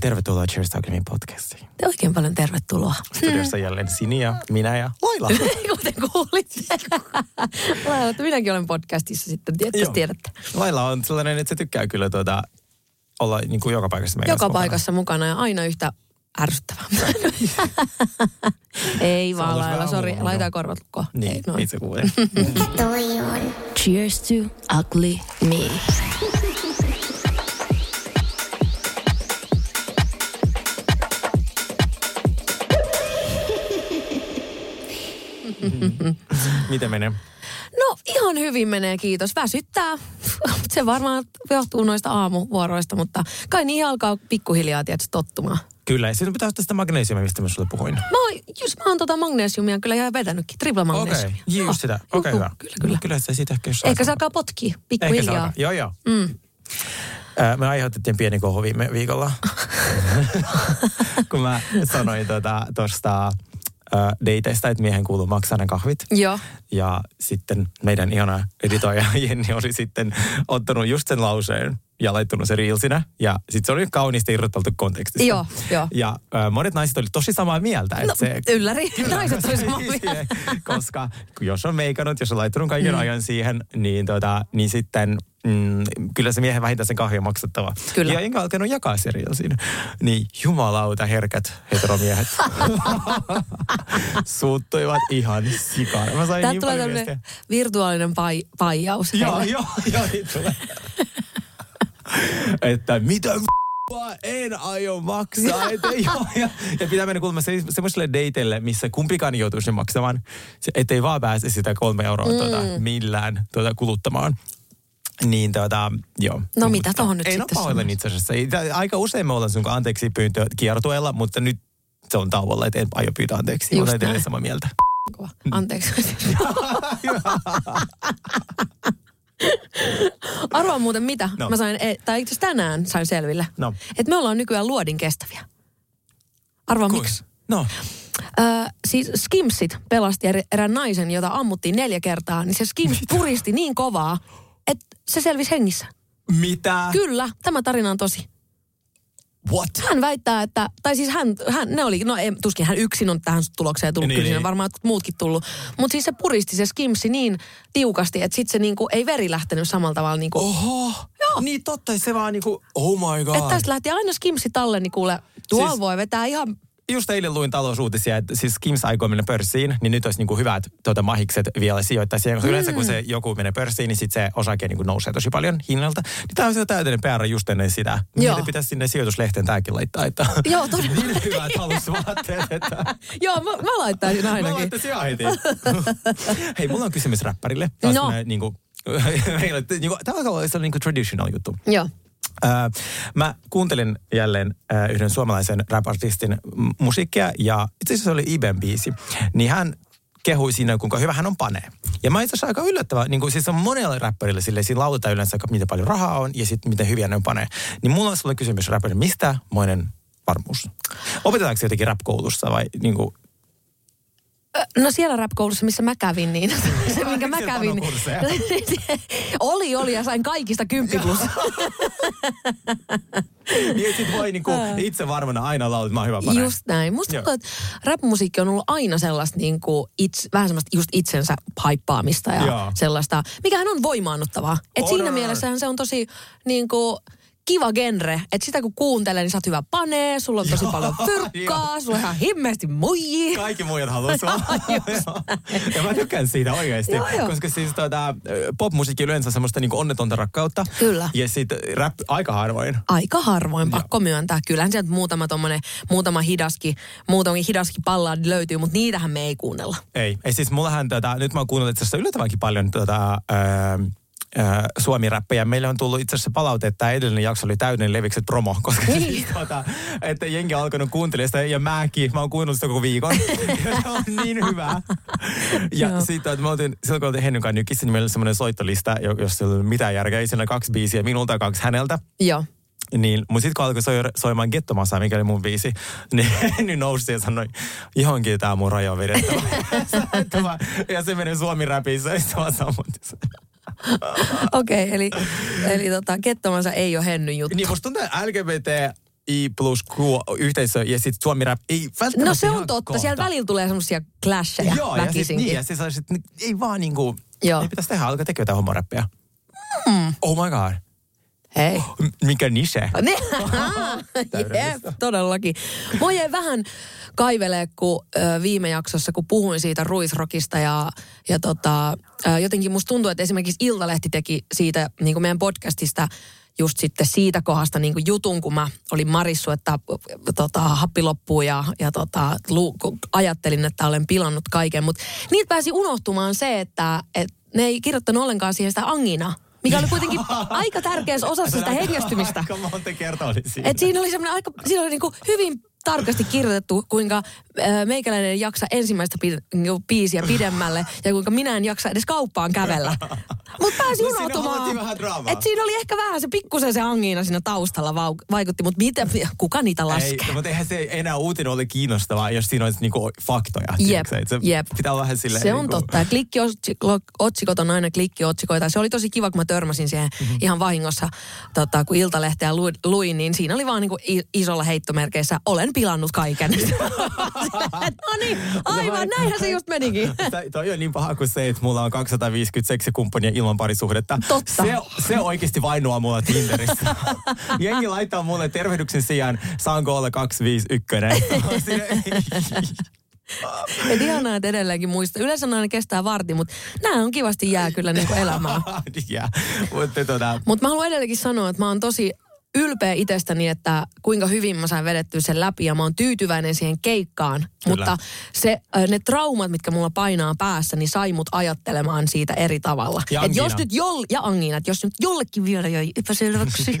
Tervetuloa Cheers Talkimin podcastiin. Oikein paljon tervetuloa. Studiossa jälleen Sini ja minä ja Laila. Kuten kuulitte. Laila, että minäkin olen podcastissa sitten, tietysti Joo. tiedätte. Laila on sellainen, että se tykkää kyllä tuota, olla niin kuin joka paikassa meidän Joka paikassa mukana ja aina yhtä ärsyttävää. Ei vaan Laila, sori. Laitetaan korvat lukkoon. Niin, Ei, itse kuulin. Cheers to ugly me. Miten menee? No ihan hyvin menee, kiitos. Väsyttää. Se varmaan johtuu noista aamuvuoroista, mutta kai niin alkaa pikkuhiljaa tietysti tottumaan. Kyllä, ja sinun pitää ottaa sitä magnesiumia, mistä mä sulle puhuin. Mä oon, just mä oon tota magnesiumia kyllä ihan vetänytkin, tripla Okei, magnesiumia. okay. just sitä. Okei, Juhu, hyvä. Kyllä, kyllä. Kyllä se siitä ehkä Ehkä se alkaa potkia Ehkä se pikkuhiljaa. alkaa. Joo, joo. Mm. Me aiheutettiin pieni kohu viime viikolla, kun mä sanoin tuosta äh, dateista, että miehen kuuluu maksaa ne kahvit. Joo. Ja sitten meidän ihana editoija Jenni oli sitten ottanut just sen lauseen ja laittanut se reelsinä. Ja sitten se oli kauniisti irroteltu kontekstista. Joo, joo. Ja äh, monet naiset oli tosi samaa mieltä. Että No, se, ylläri. Naiset oli samaa mieltä. Koska jos on meikannut, jos on laittanut kaiken Mm. ajan siihen, niin, tota, niin sitten mm, kyllä se miehen vähintään sen kahvia maksettava. Kyllä. Ja enkä alkanut jakaa se reelsin. Niin jumalauta herkät heteromiehet. Suuttuivat ihan sikana. Mä sain Täältä niin tulee tämmöinen virtuaalinen pai, paijaus. Joo, joo, joo, niin tulee. että mitä en aio maksaa. Et, joo, ja, ja pitää mennä kuulemma se, semmoiselle dateille, missä kumpikaan joutuisi maksamaan. Ettei vaan pääse sitä kolme euroa mm. tuota, millään tuota, kuluttamaan. Niin tuota, joo. No mitä tohon nyt Ei, no sitten pahoillani sanoisi? itse asiassa. Aika usein me ollaan sun anteeksi pyyntö kiertueella, mutta nyt se on tauolla, että en aio pyytää anteeksi. Just Olen edelleen samaa mieltä. Anteeksi. Arvaa muuten mitä. No. Mä sain, e- tai itse tänään sain selville. No. Että me ollaan nykyään luodin kestäviä. Arvaa miksi? No, Öö, siis Skimsit pelasti er- erään naisen, jota ammuttiin neljä kertaa, niin se Skims puristi niin kovaa, että se selvisi hengissä. mitä? Kyllä, tämä tarina on tosi. What? Hän väittää, että, tai siis hän, hän ne oli, no ei, tuskin hän yksin on tähän tulokseen tullut, Niin, kyllä niin. varmaan jotkut muutkin tullut. Mutta siis se puristi se skimsi niin tiukasti, että sitten se niinku, ei veri lähtenyt samalla tavalla niinku, oh. Oho, Joo. niin totta, se vaan niinku, oh my god. että tästä lähti aina skimsi talle, niin kuule, tuolla siis, voi vetää ihan, Just eilen luin talousuutisia, että siis Kims aikoo mennä pörssiin, niin nyt olisi niinku hyvät tuota, mahikset vielä sijoittaa siihen. Koska mm. yleensä kun se joku menee pörssiin, niin sitten se osake niinku nousee tosi paljon hinnalta. Niin tämä on se täyteinen PR just ennen sitä. Joo. Niitä pitäisi sinne sijoituslehteen tämäkin laittaa. Että Joo, todella. niin hyvät alusvaatteet, että... joo, mä, mä laittaisin Mä ainakin. laittaisin ihan heti. Hei, mulla on kysymys räppärille. Taas No. semmoinen niinku, meillä, niinku, tämä on sellainen niinku traditional juttu. Joo. Mä kuuntelin jälleen äh, yhden suomalaisen rap-artistin musiikkia ja itse asiassa se oli Iben biisi. Niin hän kehui siinä, kuinka hyvä hän on panee. Ja mä itse asiassa aika yllättävä, niin kuin siis on monelle räppärille sille, siinä lauletaan yleensä, miten paljon rahaa on ja sitten miten hyviä ne on panee. Niin mulla on sulle kysymys räppärille, mistä moinen varmuus? Opetetaanko se jotenkin rap-koulussa vai niin kuin, No siellä rap-koulussa, missä mä kävin, niin se minkä mä kävin. panokursseja. oli, oli ja sain kaikista kymppi plus. niin sit voi niin kuin itse varmana aina laulaa, että mä oon hyvä panee. Just näin. Musta tuntuu, että rap-musiikki on ollut aina sellaista niin kuin itse, vähän semmoista just itsensä haippaamista ja Joo. sellaista, mikähän on voimaannuttavaa. Et On, siinä on, mielessähän se on tosi niin kuin, kiva genre, että sitä kun kuuntelee, niin sä oot hyvä panee, sulla on tosi Joo, paljon fyrkkaa, sulla on ihan himmeästi muijia. Kaikki muijat haluaa sua. ja mä tykkään siitä oikeasti. Joo, joo. Koska siis tuota, popmusiikki yleensä semmoista niinku onnetonta rakkautta. Kyllä. Ja sitten rap aika harvoin. Aika harvoin, pakko myöntää. Kyllähän sieltä muutama tommonen, muutama hidaski, muutama hidaski palladi löytyy, mutta niitähän me ei kuunnella. Ei. ei siis mullahan tätä, nyt mä oon kuunnellut itse asiassa yllättävänkin paljon tätä, ää, äh, suomi-räppejä. Meille on tullut itse asiassa palaute, että tämä edellinen jakso oli täydellinen levikset promo, koska Niin. siis, tota, että jengi on alkanut kuuntelemaan sitä ja mäkin, mä oon kuunnellut sitä koko viikon. ja se on niin hyvä. Ja Joo. sitten, että me oltiin, silloin kun oltiin Hennyn kanssa nykyisin, niin meillä oli semmoinen soittolista, jo- jossa ei ollut mitään järkeä. Siinä oli kaksi biisiä, minulta ja kaksi häneltä. Joo. Niin, mutta sitten kun alkoi soi, soimaan Gettomassa, mikä oli mun biisi, niin niin nousi ja sanoi, johonkin tää mun raja on vedettävä. ja se meni suomi-räpissä, ja sitten mä samoin. Okei, okay, eli, eli tota, kettomansa ei ole hennyn juttu. Niin musta tuntuu, että LGBTI plus Q yhteisö ja sitten suomi rap ei välttämättä No se on totta. kohta. Siellä välillä tulee semmoisia clasheja Joo, ja sit, väkisinkin. niin, ja siis ei vaan niinku, Joo. ei pitäisi tehdä, alkaa tekemään jotain homoräppiä. Mm. Oh my god. Hei. Mikä niche? Ne, Jep, todellakin. Mua jäi vähän kaivelee, kun viime jaksossa, kun puhuin siitä ruisrokista ja, ja tota, jotenkin musta tuntuu, että esimerkiksi Iltalehti teki siitä niin kuin meidän podcastista just sitten siitä kohdasta niin kuin jutun, kun mä olin marissu, että tota, happi loppuu ja, ja tota, lu, ajattelin, että olen pilannut kaiken. Mutta niitä pääsi unohtumaan se, että et ne ei kirjoittanut ollenkaan siihen sitä angina, mikä oli kuitenkin aika tärkeässä osassa sitä hengästymistä. Aika monta kertaa oli siinä. Et siinä oli semmoinen aika, siinä oli niinku hyvin tarkasti kirjoitettu, kuinka meikäläinen ei jaksa ensimmäistä pi, niinku biisiä pidemmälle ja kuinka minä en jaksa edes kauppaan kävellä. Mutta pääsi No siinä unohtumaan. draamaa. Et siinä oli ehkä vähän se pikkusen se angiina siinä taustalla vau, vaikutti, mutta mitä, kuka niitä laskee? Ei, mutta eihän se enää uutinen ole kiinnostavaa, jos siinä olisi niinku faktoja. Jep, se jep. Pitää olla vähän silleen... Se on niinku, totta. Klikkiotsikot on aina klikkiotsikoita. Se oli tosi kiva, kun mä törmäsin siihen Mhm. ihan vahingossa, tota, kun Iltalehteä luin, niin siinä oli vaan niinku isolla heittomerkeissä, olen pilannut kaiken. no niin, aivan, näinhän se just menikin. Toi on niin paha kuin se, että mulla on 250 seksikumppania ilman parisuhdetta. Totta. Se, se oikeasti vainoaa mulla Tinderissä. Jengi laittaa mulle tervehdyksen sijaan, saanko olla 251. Siinä- Et ihanaa, että edelleenkin muista. Yleensä aina kestää varti, mutta nämä on kivasti jää kyllä niinku elämään. ja, mutta tota, Mutta mä haluan edelleenkin sanoa, että mä oon tosi ylpeä itsestäni, että kuinka hyvin mä sain vedettyä sen läpi ja mä oon tyytyväinen siihen keikkaan. Mutta se, äh, ne traumat, mitkä mulla painaa päässä, niin sai mut ajattelemaan siitä eri tavalla. Ja Et jos nyt joll, ja angina, että jos nyt jollekin vielä jäi epäselväksi,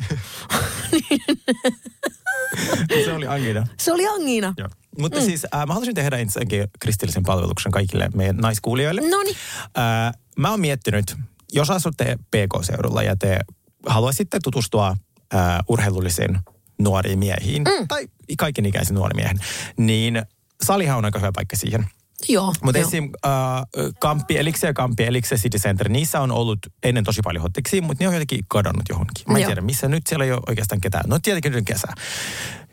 se oli Angina. se oli angina. Joo. Mutta mm. siis äh, mä haluaisin tehdä ensinnäkin kristillisen palveluksen kaikille meidän naiskuulijoille. Noniin. Äh, mä oon miettinyt, jos asutte PK-seudulla ja te haluaisitte tutustua äh, urheilullisiin nuoriin miehiin, mm. tai kaikenikäisiin nuoriin miehiin, niin salihan on aika hyvä paikka siihen. Joo. Mutta esim. Äh, Kamppi, Elixir Kamppi, Elixir City Center, niissä on ollut ennen tosi paljon hotteksi, mutta ne on jotenkin kadonnut johonkin. Mä en Joo. tiedä missä, nyt siellä ei ole oikeastaan ketään. No tietenkin nyt kesä.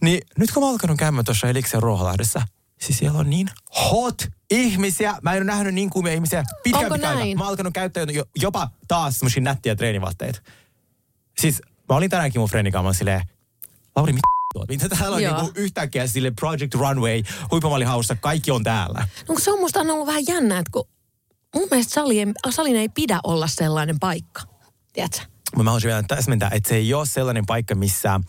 Niin nyt kun mä oon alkanut käymään tuossa Elixir Ruoholahdessa, siis siellä on niin hot ihmisiä. Mä en ole nähnyt niin kuumia ihmisiä pitkään pitkään. Mä oon alkanut käyttää jo, jopa taas semmoisia nättiä treenivaatteita. Siis mä olin tänäänkin mun friendin kanssa silleen, Lauri, mitä tuot? Mitä täällä on Joo. niinku yhtäkkiä sille Project Runway, huipumallihaussa, kaikki on täällä. No se on musta ollut vähän jännä, että kun mun mielestä sali ei, salin ei pidä olla sellainen paikka. Tiedätkö? Mä haluaisin vielä täsmentää, että se ei ole sellainen paikka, missä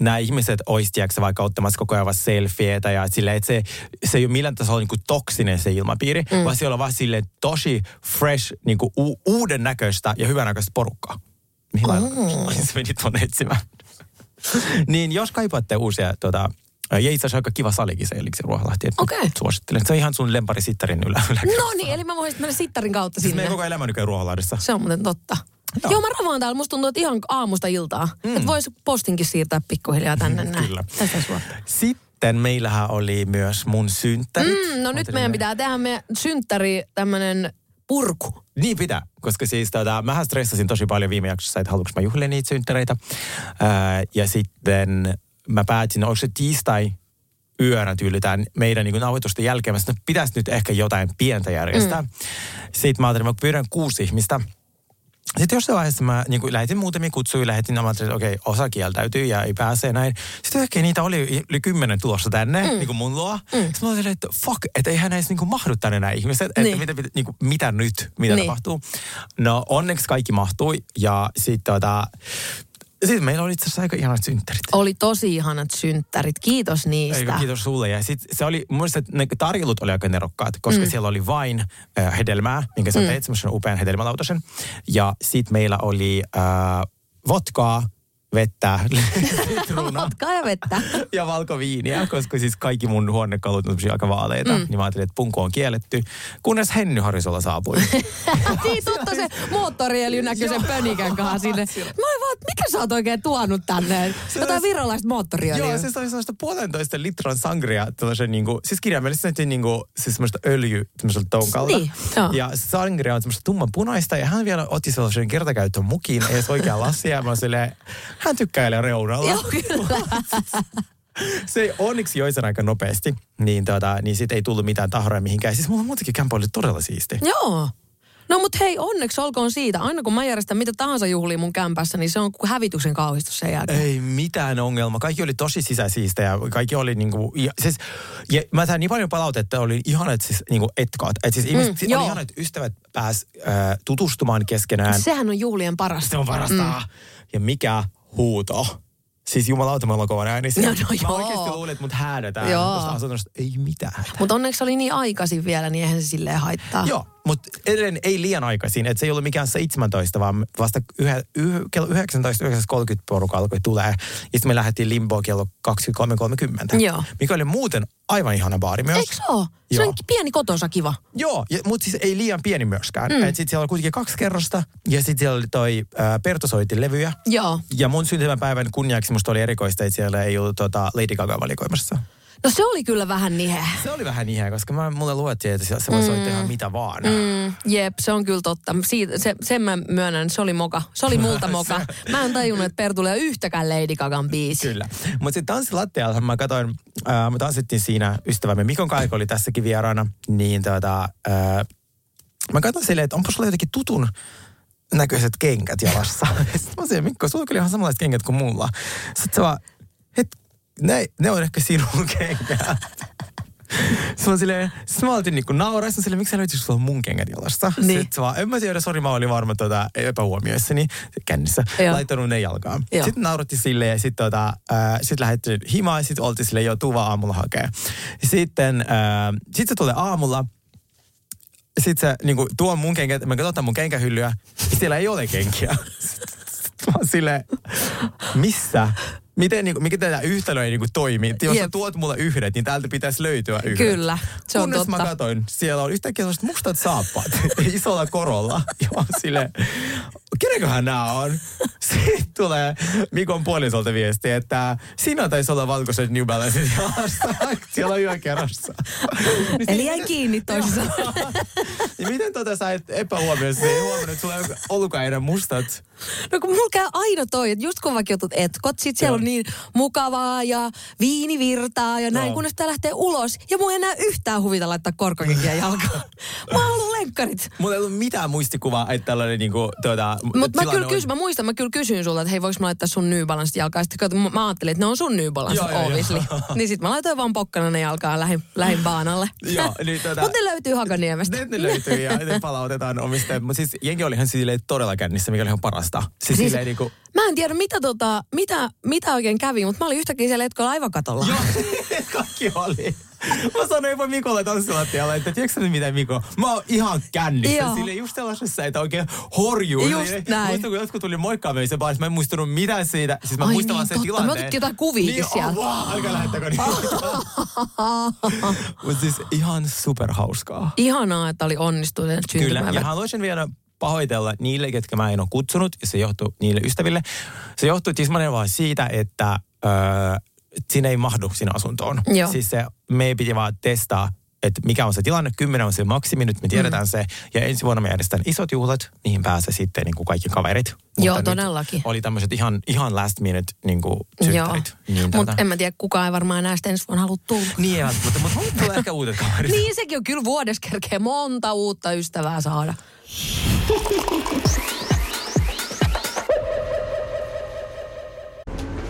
nämä ihmiset olisi vaikka ottamassa koko ajan selfieitä ja et silleen, että se, se ei ole millään tasolla niin kuin toksinen se ilmapiiri, mm. vaan siellä on vaan silleen tosi fresh, niin kuin u- uuden näköistä ja hyvän näköistä porukkaa. Mihin lailla se meni tuonne etsimään? niin jos kaipaatte uusia tuota, ja itse asiassa aika kiva salikin se Eliksi Ruoholahti. Okei. Suosittelen. Se on ihan sun lempari sittarin ylä. No niin, eli mä voisin mennä sittarin kautta Siis sinne. meidän koko elämä nykyään Ruoholahdessa. Se on muuten totta. Joo, Joo. Mä ravaan täällä. Musta tuntuu, että ihan aamusta iltaa. Mm. Että voisi postinkin siirtää pikkuhiljaa tänne näin. Kyllä. Tästä. Sitten meillähän oli myös mun synttärit. Mm, no nyt meidän pitää tehdä meidän synttäri tämmönen purku. Niin pitää, koska siis tota, mähän stressasin tosi paljon viime jaksossa, että haluanko mä juhlia niitä synttäreitä. Ää, ja sitten mä päätin, onko se tiistai yönä tyylitään meidän niin nauhoitusten jälkeen. Mä sanoin, että pitäisi nyt ehkä jotain pientä järjestää. Mm. Sitten mä ajattelin, että mä pyydän kuusi ihmistä. Sitten jossain vaiheessa mä niin kuin lähetin muutamia kutsuja, lähetin, mä ajattelin, että okei, osa kieltäytyy ja ei pääse näin. Sitten ehkä niitä oli yli kymmenen tulossa tänne, mm. niin kuin mun luo. Mm. Sitten mä ajattelin, että fuck, että eihän näissä niin kuin mahdu tänne nämä ihmiset. Että Niin. mitä, mitä, niin kuin, mitä nyt, mitä Niin. tapahtuu. No onneksi kaikki mahtui ja sitten tota, sitten meillä oli itse asiassa aika ihanat synttärit. Oli tosi ihanat synttärit. Kiitos niistä. Eikö, kiitos sulle. Ja sit se oli, mielestä ne tarjolut oli aika nerokkaat, koska mm. siellä oli vain äh, hedelmää, minkä sä mm. teit, semmoisen upean hedelmälautasen. Ja sit meillä oli äh, vodkaa, vettä, sitruunaa Vodkaa ja vettä. ja valkoviiniä, koska siis kaikki mun huonekalut on aika vaaleita. Mm. Niin mä ajattelin, että punko on kielletty, kunnes Henny Harisola saapui. niin totta se moottoriöljy näkyy sen pönikän kanssa sinne. Mä olin vaan, että mikä sä oot oikein tuonut tänne? Jotain virolaista moottoriöljyä. Joo, siis oli sellaista puolentoista litran sangria, tällaisen niinku, siis kirjaimellisesti niinku, siis semmoista öljy tämmöiseltä tonkalta. Niin, joo. ja sangria on semmoista tumman punaista ja hän vielä otti sellaisen kertakäyttön mukin, edes oikea lasia. Mä olin silleen, hän tykkäilee reunalla. Joo, kyllä. Se onneksi joi sen aika nopeasti, niin, tota, niin sit ei tullut mitään tahroja mihinkään. Siis mulla muutenkin kämpä oli todella siisti. Joo. No mut hei, onneksi olkoon siitä. Aina kun mä järjestän mitä tahansa juhlia mun kämpässä, niin se on kuin hävityksen kauhistus sen jälkeen. Ei mitään ongelma. Kaikki oli tosi sisäsiistä ja kaikki oli niinku, ja, siis, ja mä sain niin paljon palautetta, oli ihanat siis niinku etkaat. Et siis ihmiset, mm, joo. oli ihanat ystävät pääs äh, tutustumaan keskenään. Sehän on juhlien parasta. Se on parasta. Mm. Ja mikä huuto. Siis jumalauta, me ollaan kovan äänissä. No, no, mä joo. oikeasti luulin, että mut häädetään. Joo. Tuosta ei mitään. Mutta onneksi oli niin aikaisin vielä, niin eihän se silleen haittaa. Joo, mutta edelleen ei liian aikaisin. Että se ei ollut mikään 17, vaan vasta yhä, yh, kello 19, 9.30 porukka alkoi tulee. Ja sitten me lähdettiin limboon kello 23.30. Joo. Mikä oli muuten aivan ihana baari myös. Eikö se ole? Se on pieni kotosa kiva. Joo, mutta siis ei liian pieni myöskään. Mm. Sitten siellä oli kuitenkin kaksi kerrosta ja sitten siellä oli toi äh, Perto soitti levyjä. Joo. Ja mun syntymäpäivän kunniaksi musta oli erikoista, että siellä ei ollut tota Lady Gaga valikoimassa. No se oli kyllä vähän nihe. Se oli vähän niheä, koska mä, mulle luettiin, että se voi soittaa ihan mitä vaan. Mm, jep, se on kyllä totta. Siitä, se, sen mä myönnän, se oli moka. Se oli multa moka. Mä en tajunnut, että Pertulle ei ole yhtäkään Lady Gagan biisi. Kyllä. Mutta sitten tanssilattialla mä katsoin, äh, me tanssittiin siinä ystävämme Mikon Kaiko oli tässäkin vieraana, niin tota, äh, mä katsoin silleen, että onpa sulla jotenkin tutun näköiset kengät jalassa. Sitten mä sanoin, Mikko, sulla on kyllä ihan samanlaiset kengät kuin mulla. Sitten se vaan, ne, ne on ehkä sinun kengät. Sitten mä silleen, sit mä oltiin niinku nauraa, sitten silleen, miksi sä löytit sulla mun kengät jalassa? Niin. Sitten vaan, en mä tiedä, sori, mä olin varma tota, epähuomioissani kännissä, Joo. laittanut ne jalkaan. Joo. Sitten nauratti silleen ja sitten tota, äh, sit lähdettiin himaan ja sitten oltiin silleen, jo tuva aamulla hakee. Sitten äh, sit se tulee aamulla, sitten se niinku, tuo mun kengät, mä katsotaan mun kenkähyllyä, siellä ei ole kenkiä. Sitten mä silleen, missä? Miten, niinku, mikä tämä yhtälö ei niinku toimi? Jos sä Jep. tuot mulle yhdet, niin täältä pitäisi löytyä yhdet. Kyllä, se on Kunnes mä totta. katsoin, siellä on yhtäkkiä sellaiset mustat saappaat isolla korolla. Ja mä silleen, kenenköhän nämä on? Sitten tulee Mikon puolisolta viesti, että siinä taisi olla valkoiset New Balances jalassa. Siellä on yökerrassa. Niin Eli jäi kiinni toisissa. niin miten tota sä et epähuomioon, ei huomannut, että sulla ei ollutkaan enää mustat. No kun mulla käy aina toi, että just kun vaikka jutut etkot, sit siellä Joo. on niin mukavaa ja viini virtaa ja näin, Joo. kunnes tää lähtee ulos. Ja mun ei enää yhtään huvita laittaa korkokenkiä jalkaan. Mä haluan lenkkarit. Mulla ei ollut mitään muistikuvaa, että tällainen niinku, tuota, Mutta mä, kyllä on- kysyn, mä muistan, mä kyllä kysyin sulta, että hei, voiko mä laittaa sun New Balance jalkaan? Sitten mä- mä ajattelin, että ne on sun New Balance, Joo, joo, joo. obviously. niin sit mä laitoin vaan pokkana ne jalkaan ja lähin, lähin baanalle. Joo, niin tota- Mutta ne löytyy Hakaniemestä. Ne, ne löytyy ja ne palautetaan omistajat. Mutta siis jengi oli ihan silleen todella kännissä, mikä oli ihan parasta. Siis, siis Siis, silleen niinku... mä en tiedä, mitä, tota, mitä, mitä oikein kävi, mutta mä olin yhtäkkiä siellä etkolla aivakatolla. Joo, kaikki oli. Mä sanoin jopa Mikolle tanssilattialla, että tiedätkö sä nyt mitä Miko? Mä oon ihan kännissä. Joo. Sille just sellaisessa, että oikein horjuu. Just Sille- näin. Muistan, kun jotkut tuli moikkaamaan se mä en muistanut mitään siitä. Siis mä Ai muistan niin, vaan sen totta. Tilanteen. otettiin jotain kuviakin niin, sieltä. Oh, wow, älkää lähettäkö niitä. Mutta siis ihan superhauskaa. Ihanaa, että oli onnistunut Kyllä, syntymäpäivä. ja haluaisin vielä pahoitella niille, ketkä mä en ole kutsunut, ja se johtuu niille ystäville. Se johtuu tismalleen vaan siitä, että öö, siinä ei mahdu sinne asuntoon. Joo. Siis se, me piti vaan testaa, että mikä on se tilanne. Kymmenen on se maksimi, nyt me tiedetään mm. se. Ja ensi vuonna me järjestetään isot juhlat, niihin pääsee sitten niin kuin kaikki kaverit. Joo, nyt todellakin. Oli tämmöiset ihan, ihan last minute niin kuin Joo, synttärit. Niin, mutta en mä tiedä, kukaan ei varmaan näistä ensi vuonna halua tulla. niin mutta mutta tulee ehkä uudet kaverit. Niin sekin on kyllä vuodessa kerkeä monta uutta ystävää saada.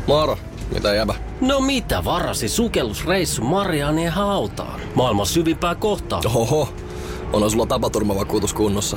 Moro, mitä jäbä? No mitä varasi sukellusreissu Marianien hautaan? Maailman syvimpää kohtaa. Oho, onhan sulla tapaturmavakuutus kunnossa.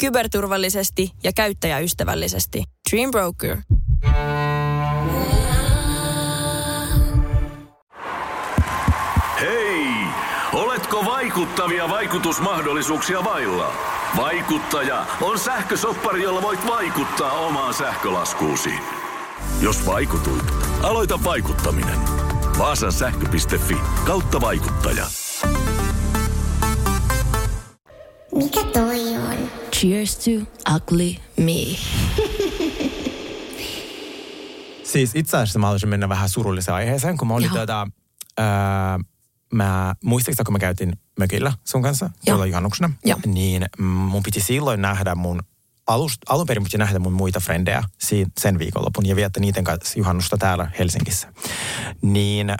Kyberturvallisesti ja käyttäjäystävällisesti. Dream Broker. Hei! Oletko vaikuttavia vaikutusmahdollisuuksia vailla? Vaikuttaja on sähkösoppari, jolla voit vaikuttaa omaan sähkölaskuusi. Jos vaikutuit, aloita vaikuttaminen. Vaasan sähkö.fi kautta vaikuttaja. Mikä toi on? Cheers to ugly me. Siis itse asiassa mä haluaisin mennä vähän surulliseen aiheeseen, kun mä olin tätä, ää, mä, muistatko kun mä käytin mökillä sun kanssa silloin juhannuksena, Joo. niin mun piti silloin nähdä mun, alust, alun perin piti nähdä mun muita frendejä sen viikonlopun ja viettää niiden kanssa juhannusta täällä Helsingissä. Niin, ää,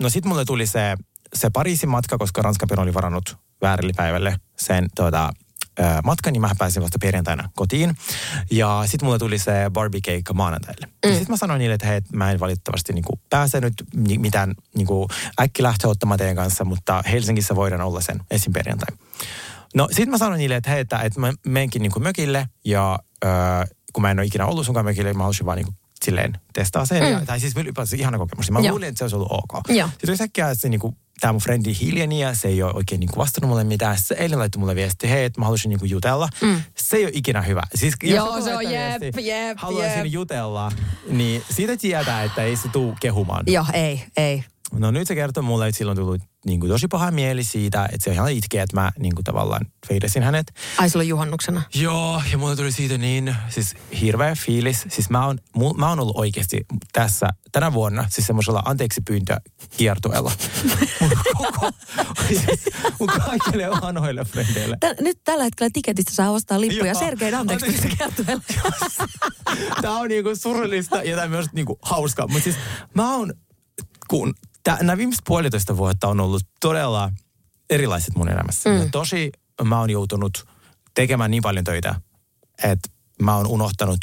no sit mulle tuli se, se Pariisin matka, koska Ranskapin oli varannut väärille päivälle sen tuota, matkan, niin mä pääsin vasta perjantaina kotiin. Ja sitten mulle tuli se barbie-keikka maanantaille. Mm. Ja sitten mä sanoin niille, että hei, mä en valitettavasti niinku pääse nyt mitään niinku äkkilähtöä ottamaan teidän kanssa, mutta Helsingissä voidaan olla sen esim. perjantai. No sitten mä sanoin niille, että hei, että, että mä menenkin niinku mökille ja öö, kun mä en ole ikinä ollut sunkaan mökille, niin mä haluaisin vaan niinku silleen testaa sen. Mm. Ja, tai siis ylipäätään ihana kokemus. Mä Joo. luulin, että se olisi ollut ok. Joo. Sitten yhtäkkiä se niinku, tämä mun frendi hiljeni ja se ei ole oikein niinku vastannut mulle mitään. Se eilen laittoi mulle viesti, hei, että mä haluaisin niinku jutella. Mm. Se ei ole ikinä hyvä. Siis, jos Joo, se on jep, viesti, jep, Haluaisin jep. jutella, niin siitä tietää, että ei se tuu kehumaan. Joo, ei, ei. No nyt se kertoo mulle, että silloin tuli niin kuin tosi paha mieli siitä, että se ihan itkee, että mä niin kuin tavallaan feidasin hänet. Ai sulla juhannuksena. Joo, ja mulle tuli siitä niin, siis hirveä fiilis. Siis mä oon, mul, mä oon ollut oikeasti tässä, tänä vuonna, siis semmoisella anteeksi pyyntö kiertueella. mun koko, siis mun kaikille vanhoille frendeille. Tä, nyt tällä hetkellä tiketistä saa ostaa lippuja. Joo. Sergein anteeksi Anteeksi. pyyntö kertoilla. Tämä on niinku surullista ja tämä myös niinku hauskaa. Mutta siis mä oon, kun tää, nämä viimeiset puolitoista vuotta on ollut todella erilaiset mun elämässä. Mm. Tosi mä oon joutunut tekemään niin paljon töitä, että mä oon unohtanut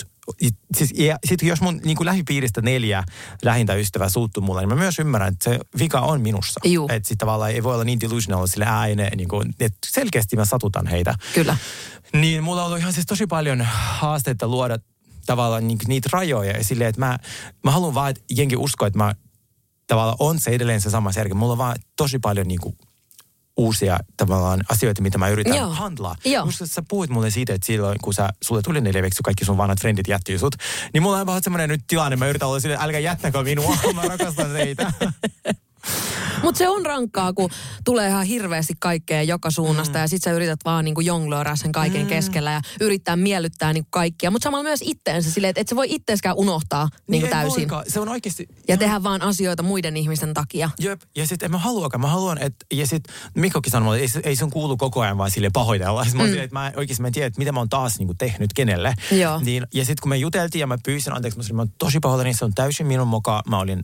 Siis, ja sit jos mun niin kuin lähipiiristä neljä lähintä ystävää suuttuu mulle, niin mä myös ymmärrän, että se vika on minussa. Että sit tavallaan ei voi olla niin delusional sille ääne, niin kuin, että selkeästi mä satutan heitä. Kyllä. Niin mulla on ollut ihan siis tosi paljon haasteita luoda tavallaan niin, niitä rajoja ja silleen, että mä, mä haluan vaan, että jengi uskoo, että mä tavallaan on se edelleen se sama Sergei. Mulla on vaan tosi paljon niin kuin, uusia tavallaan asioita, mitä mä yritän Joo. handlaa. Joo. Koska sä puhuit mulle siitä, että silloin kun sä, sulle tuli neljä veksi, kaikki sun vanhat frendit jätti sut, niin mulla on vaan semmoinen nyt tilanne, mä yritän olla silleen, älkää jättäkö minua, mä rakastan teitä. Mutta se on rankkaa, kun tulee ihan hirveästi kaikkea joka suunnasta mm. ja sit sä yrität vaan niinku jonglööraa sen kaiken mm. keskellä ja yrittää miellyttää niinku kaikkia. Mutta samalla myös itteensä silleen, että et sä voi itteeskään unohtaa niinku ei täysin. voikaan. Se on oikeasti... Ja tehdä vaan asioita muiden ihmisten takia. Jep, ja sitten en mä haluakaan. Mä haluan, että, ja sitten Mikkokin sanoi mulle, että ei, ei sun kuulu koko ajan vaan sille pahoitella. Mä, mm. silleen, että mä oikeasti mä en tiedä, että mitä mä oon taas niin tehnyt kenelle. Joo. Niin, ja sitten kun me juteltiin ja mä pyysin anteeksi, mä, sanoin, mä oon tosi pahoillani, se on täysin minun moka. Mä olin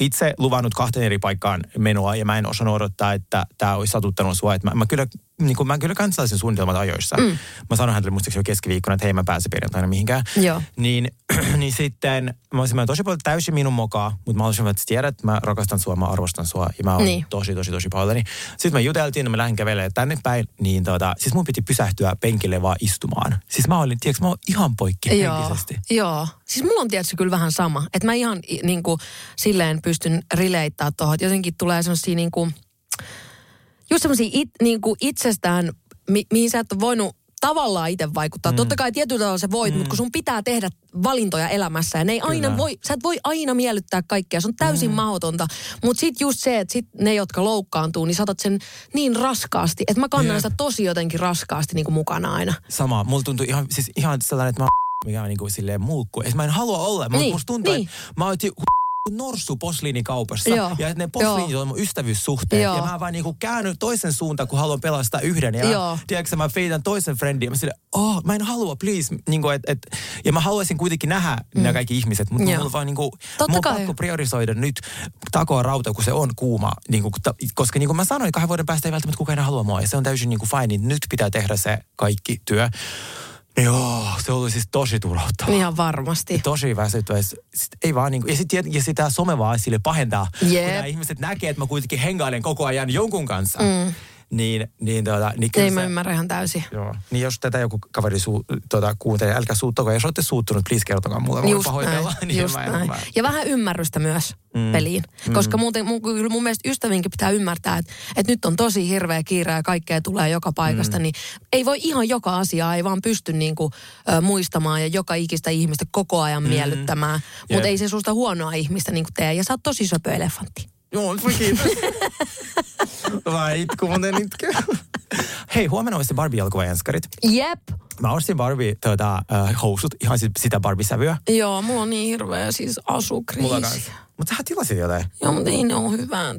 itse luvannut kahteen eri paikkaan menoa ja mä en osannut odottaa, että tämä olisi satuttanut sua. Että mä, mä kyllä, niin kuin, mä kyllä kansalaisen suunnitelmat ajoissa. Mm. Mä sanoin hänelle muistaakseni jo keskiviikkona, että hei mä pääsen perjantaina mihinkään. Joo. Niin, niin sitten mä olisin mä tosi paljon täysin minun mokaa, mutta mä olisin, että tiedät, että mä rakastan sua, mä arvostan sua ja mä oon Niin. niin. tosi, tosi, tosi pahoillani. Sitten me juteltiin, ja mä lähdin kävelemään tänne päin, niin tota, siis mun piti pysähtyä penkille vaan istumaan. Siis mä olin, tiedätkö, mä oon ihan poikki Joo, henkisesti. joo. Siis mulla on tietysti kyllä vähän sama. Että mä ihan niin kuin, silleen pystyn rileittää tuohon. että Jotenkin tulee semmosia niin kuin, just semmosia it, niin kuin itsestään, mi, mihin sä et ole voinut tavallaan itse vaikuttaa. Mm. Totta kai tietyllä tavalla sä voit, mm. mutta kun sun pitää tehdä valintoja elämässä ja ne ei aina Kyllä. voi, sä et voi aina miellyttää kaikkea. Se on täysin mm. mahdotonta. Mutta sit just se, että sit ne, jotka loukkaantuu, niin saatat sen niin raskaasti, että mä kannan Jep. sitä tosi jotenkin raskaasti niin kuin mukana aina. Sama, mulla tuntui ihan, siis ihan sellainen, että mä mikä on niin kuin silleen mulkku. Mä en halua olla, mutta Niin, musta tuntuu, niin. että mä oon, norssu posliinikaupassa. Joo. Ja ne posliinit on mun ystävyyssuhteet. Joo. Ja mä vaan niinku käännyn toisen suuntaan, kun haluan pelastaa yhden. Ja Joo. tiedätkö, mä feitän toisen friendin. Ja mä sille, oh, mä en halua, please. Niinku, et, et, ja mä haluaisin kuitenkin nähdä mm. nämä kaikki ihmiset. Mutta mulla vaan niinku, mun on pakko priorisoida nyt takoa rauta, kun se on kuuma. Niinku, ta, koska niin kuin mä sanoin, kahden vuoden päästä ei välttämättä kukaan enää halua mua. Ja se on täysin niinku fine. Niin nyt pitää tehdä se kaikki työ. Joo, se oli siis tosi turhauttavaa. Ihan varmasti. Tosi väsyttävää. Sit Ei vaan niinku, ja sitten ja sitä some vaan sille pahentaa. Kun Jep. nämä ihmiset näkee, että mä kuitenkin hengailen koko ajan jonkun kanssa. Mm. Niin, niin, tota, niin kyllä Ei se, mä ymmärrä ihan täysin. Joo. Niin jos tätä joku kaveri suu, tota, kuuntelee, älkää suuttako. Jos olette suuttunut, please kertokaa mulle. Voin Just pahoitella. näin, niin just mä näin. mä- Ja vähän ymmärrystä myös Mm. mm. peliin. Mm. Koska muuten, mun, kyllä mun mielestä ystävinkin pitää ymmärtää, että, että nyt on tosi hirveä kiire ja kaikkea tulee joka paikasta. Mm. Niin ei voi ihan joka asiaa, ei vaan pysty niinku, ö, muistamaan ja joka ikistä ihmistä koko ajan Mm. miellyttämään. Mutta ei se susta huonoa ihmistä niinku tee. Ja sä oot tosi söpö elefantti. Joo, voi kiitos. Vai itku, muuten itku. Hei, huomenna olisi Barbie-elokuvaenskarit. Jep. Mä ostin Barbie tuota, äh, housut, ihan sit- sitä Barbie-sävyä. Joo, mulla on niin hirveä siis asukriisi. Mulla. Mutta sähän tilasit jotain. Joo, mutta ei ne ole hyvän.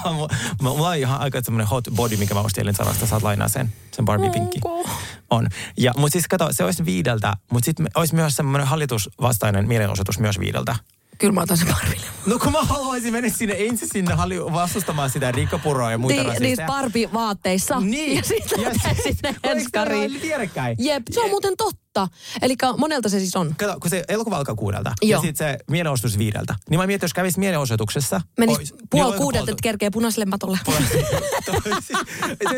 Mulla- on ihan aika semmoinen hot body, mikä mä ostin Sarasta. Saat lainaa sen. Sen Barbie pinkki. Onko? On. Ja, mutta siis kato, se olisi viideltä, mutta sitten olisi myös semmoinen hallitusvastainen mielenosoitus myös viideltä. Kyllä mä otan sen Barbille. No kun mä haluaisin mennä sinne ensin sinne vastustamaan sitä rikkapuroa ja muita Niin, rasisteja. niissä Barbie-vaatteissa. Niin. Ja sitten Ja sit- sinne Oliko tää enskariin. ihan vierekkäin? Jep, se on muuten totta. Eli monelta se siis on. Kato, kun se elokuva alkaa kuudelta Joo. ja sitten se mielenosoitus viideltä. Niin mä mietin, jos kävisi mielenosoituksessa. Menis ois- niin puoli oliko kuudelta, että kerkee punaiselle matolle.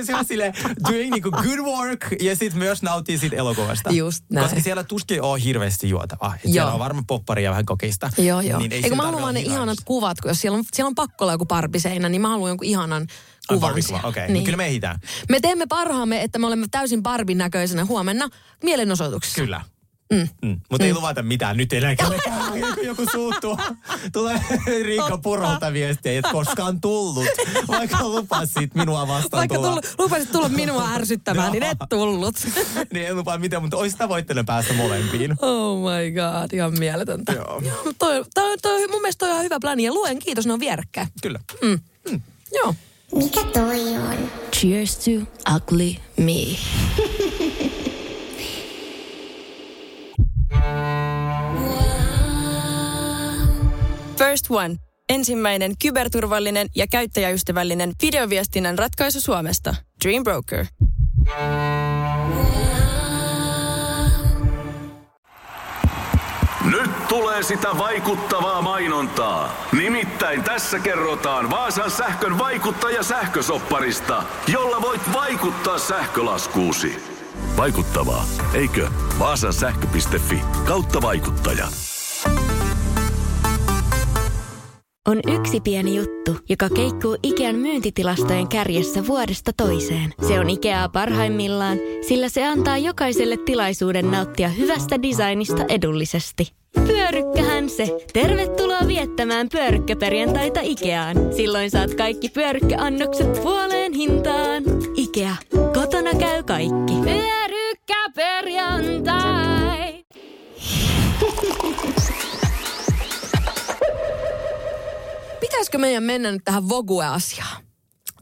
se on sille doing niinku good work ja sitten myös nauttii siitä elokuvasta. Just näin. Koska siellä tuskin on hirveästi juotavaa. Joo. Siellä on varmaan popparia vähän kokeista. Joo, joo. Niin ei Eikö mä haluan ne ihanat kuvat, kun jos siellä on, siellä on pakko olla joku barbiseinä, niin mä haluan jonkun ihanan Ai, kuvan. Barbie-kuva, okay. niin. kyllä me ehditään. me teemme parhaamme, että me olemme täysin Barbin näköisenä huomenna mielenosoituksessa. Kyllä. Mm. Mm. Mutta ei luvata mitään nyt enää kellekään. joku, joku suuttuu. Tulee Riikka Purolta viestiä, että koskaan tullut. Vaikka lupasit minua vastaan Vaikka tulla. tullut, lupasit tulla minua ärsyttämään, niin et tullut. niin en lupaa mitään, mutta olisi tavoitteena päästä molempiin. Oh my god, ihan mieletöntä. Joo. Toi, toi, toi, mun mielestä toi on hyvä plani ja luen kiitos, ne on vierekkäin. Kyllä. Mm. Mm. Joo. Mikä toi on? Cheers to ugly me. First One. Ensimmäinen kyberturvallinen ja käyttäjäystävällinen videoviestinnän ratkaisu Suomesta. Dream Broker. Nyt tulee sitä vaikuttavaa mainontaa. Nimittäin tässä kerrotaan Vaasan sähkön vaikuttaja sähkösopparista, jolla voit vaikuttaa sähkölaskuusi. Vaikuttavaa, eikö? Vaasan sähkö.fi kautta vaikuttaja. On yksi pieni juttu, joka keikkuu Ikean myyntitilastojen kärjessä vuodesta toiseen. Se on Ikeaa parhaimmillaan, sillä se antaa jokaiselle tilaisuuden nauttia hyvästä designista edullisesti. Pyörykkähän se! Tervetuloa viettämään pyörykkäperjantaita Ikeaan. Silloin saat kaikki pyörykkäannokset puoleen hintaan. Ikea. Kotona käy kaikki. Pyörykkäperjantai! Pitäisikö meidän mennä nyt tähän Vogue-asiaan?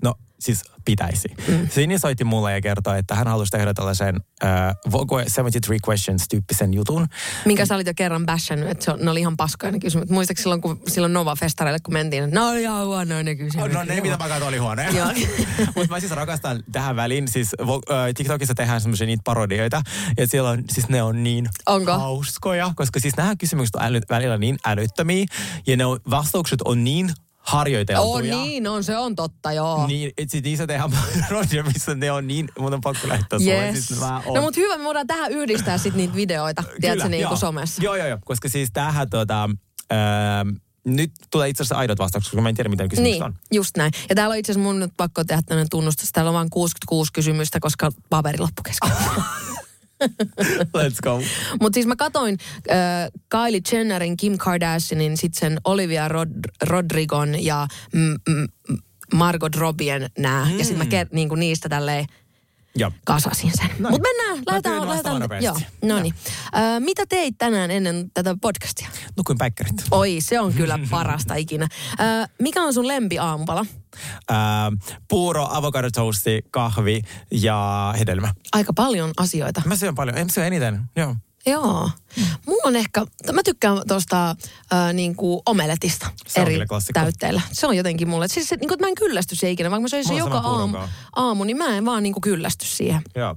No siis pitäisi. Mm. Sini soitti mulle ja kertoi, että hän halusi tehdä tällaisen äh, Vogue 73 Questions-tyyppisen jutun. Minkä sä olit jo kerran bashannut, että se on, ne oli ihan paskoja ne kysymykset. Muistaakseni silloin, kun silloin Nova-festareille, kun mentiin, että ne oli ihan huonoja ne kysymykset. No ne, mitä mä katsoin, oli huonoja. Joo. Mutta mä siis rakastan tähän väliin. Siis äh, TikTokissa tehdään semmoisia niitä parodioita. Ja siellä on, siis ne on niin Onko? hauskoja. Koska siis nämä kysymykset on äly, välillä niin älyttömiä. Ja ne on, vastaukset on niin harjoiteltuja. On niin, on, se on totta, joo. Niin, itse niissä tehdään parodia, missä ne on niin, mun on pakko sulle. Yes. Siis mä oon- No mutta hyvä, me voidaan tähän yhdistää sitten niitä videoita, tiedätkö, niin kuin somessa. Joo, joo, joo. Koska siis tämähän tota, ää, nyt tulee itse asiassa aidot vastaukset, koska mä en tiedä, mitä ne kysymykset Niin, on. just näin. Ja täällä on itse asiassa mun nyt pakko tehdä tämmöinen tunnustus. Täällä on vain 66 kysymystä, koska paperi loppu kesken. Let's go. Mutta siis mä katoin äh, Kylie Jennerin, Kim Kardashianin, sitten sen Olivia Rod- Rodrigon ja mm, mm, Margot Robbien nää. Mm. Ja sitten mä ker- niinku niistä tälleen Joo. kasasin sen. Noin. Mutta mennään, lähdetään. lähdetään joo, no niin. Mitä teit tänään ennen tätä podcastia? Nukuin päikkärit. Oi, se on kyllä parasta ikinä. Ö, mikä on sun lempi aamupala? Ää, puuro, avokadotoasti, kahvi ja hedelmä. Aika paljon asioita. Mä syön paljon. En syö eniten. Joo. Joo. Mulla on ehkä, mä tykkään tuosta äh, niinku omeletista Se eri täytteillä. Se on jotenkin mulle. Siis se, niinku, että mä en kyllästy siihen ikinä, vaikka mä söisin joka aamu, aamu, niin mä en vaan niinku kyllästy siihen. Joo.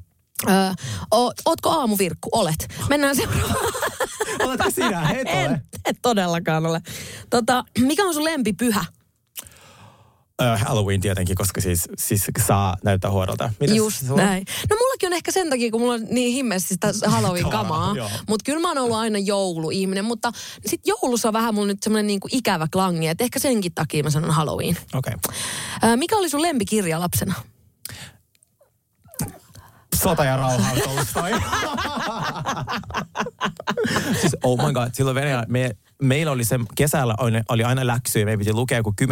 Öö, o, ootko aamuvirkku? Olet. Mennään seuraavaan. Oletko sinä? Et ole. en, en todellakaan ole. Tota, mikä on sun lempipyhä? Halloween tietenkin, koska siis, siis saa näyttää huodolta. Mitäs Just sulla? näin. No mullakin on ehkä sen takia, kun mulla on niin himmeästi sitä Halloween-kamaa. Mutta kyllä mä oon ollut aina jouluihminen. Mutta sitten joulussa on vähän mulla nyt semmoinen niinku ikävä klangi. Että ehkä senkin takia mä sanon Halloween. Okei. Ää, mikä oli sun lempikirja lapsena? Sota ja rauha on Tolstoi. siis oh my god, silloin Venäjällä me, meillä oli se, kesällä oli, oli aina läksyjä, meidän piti lukea joku 10-12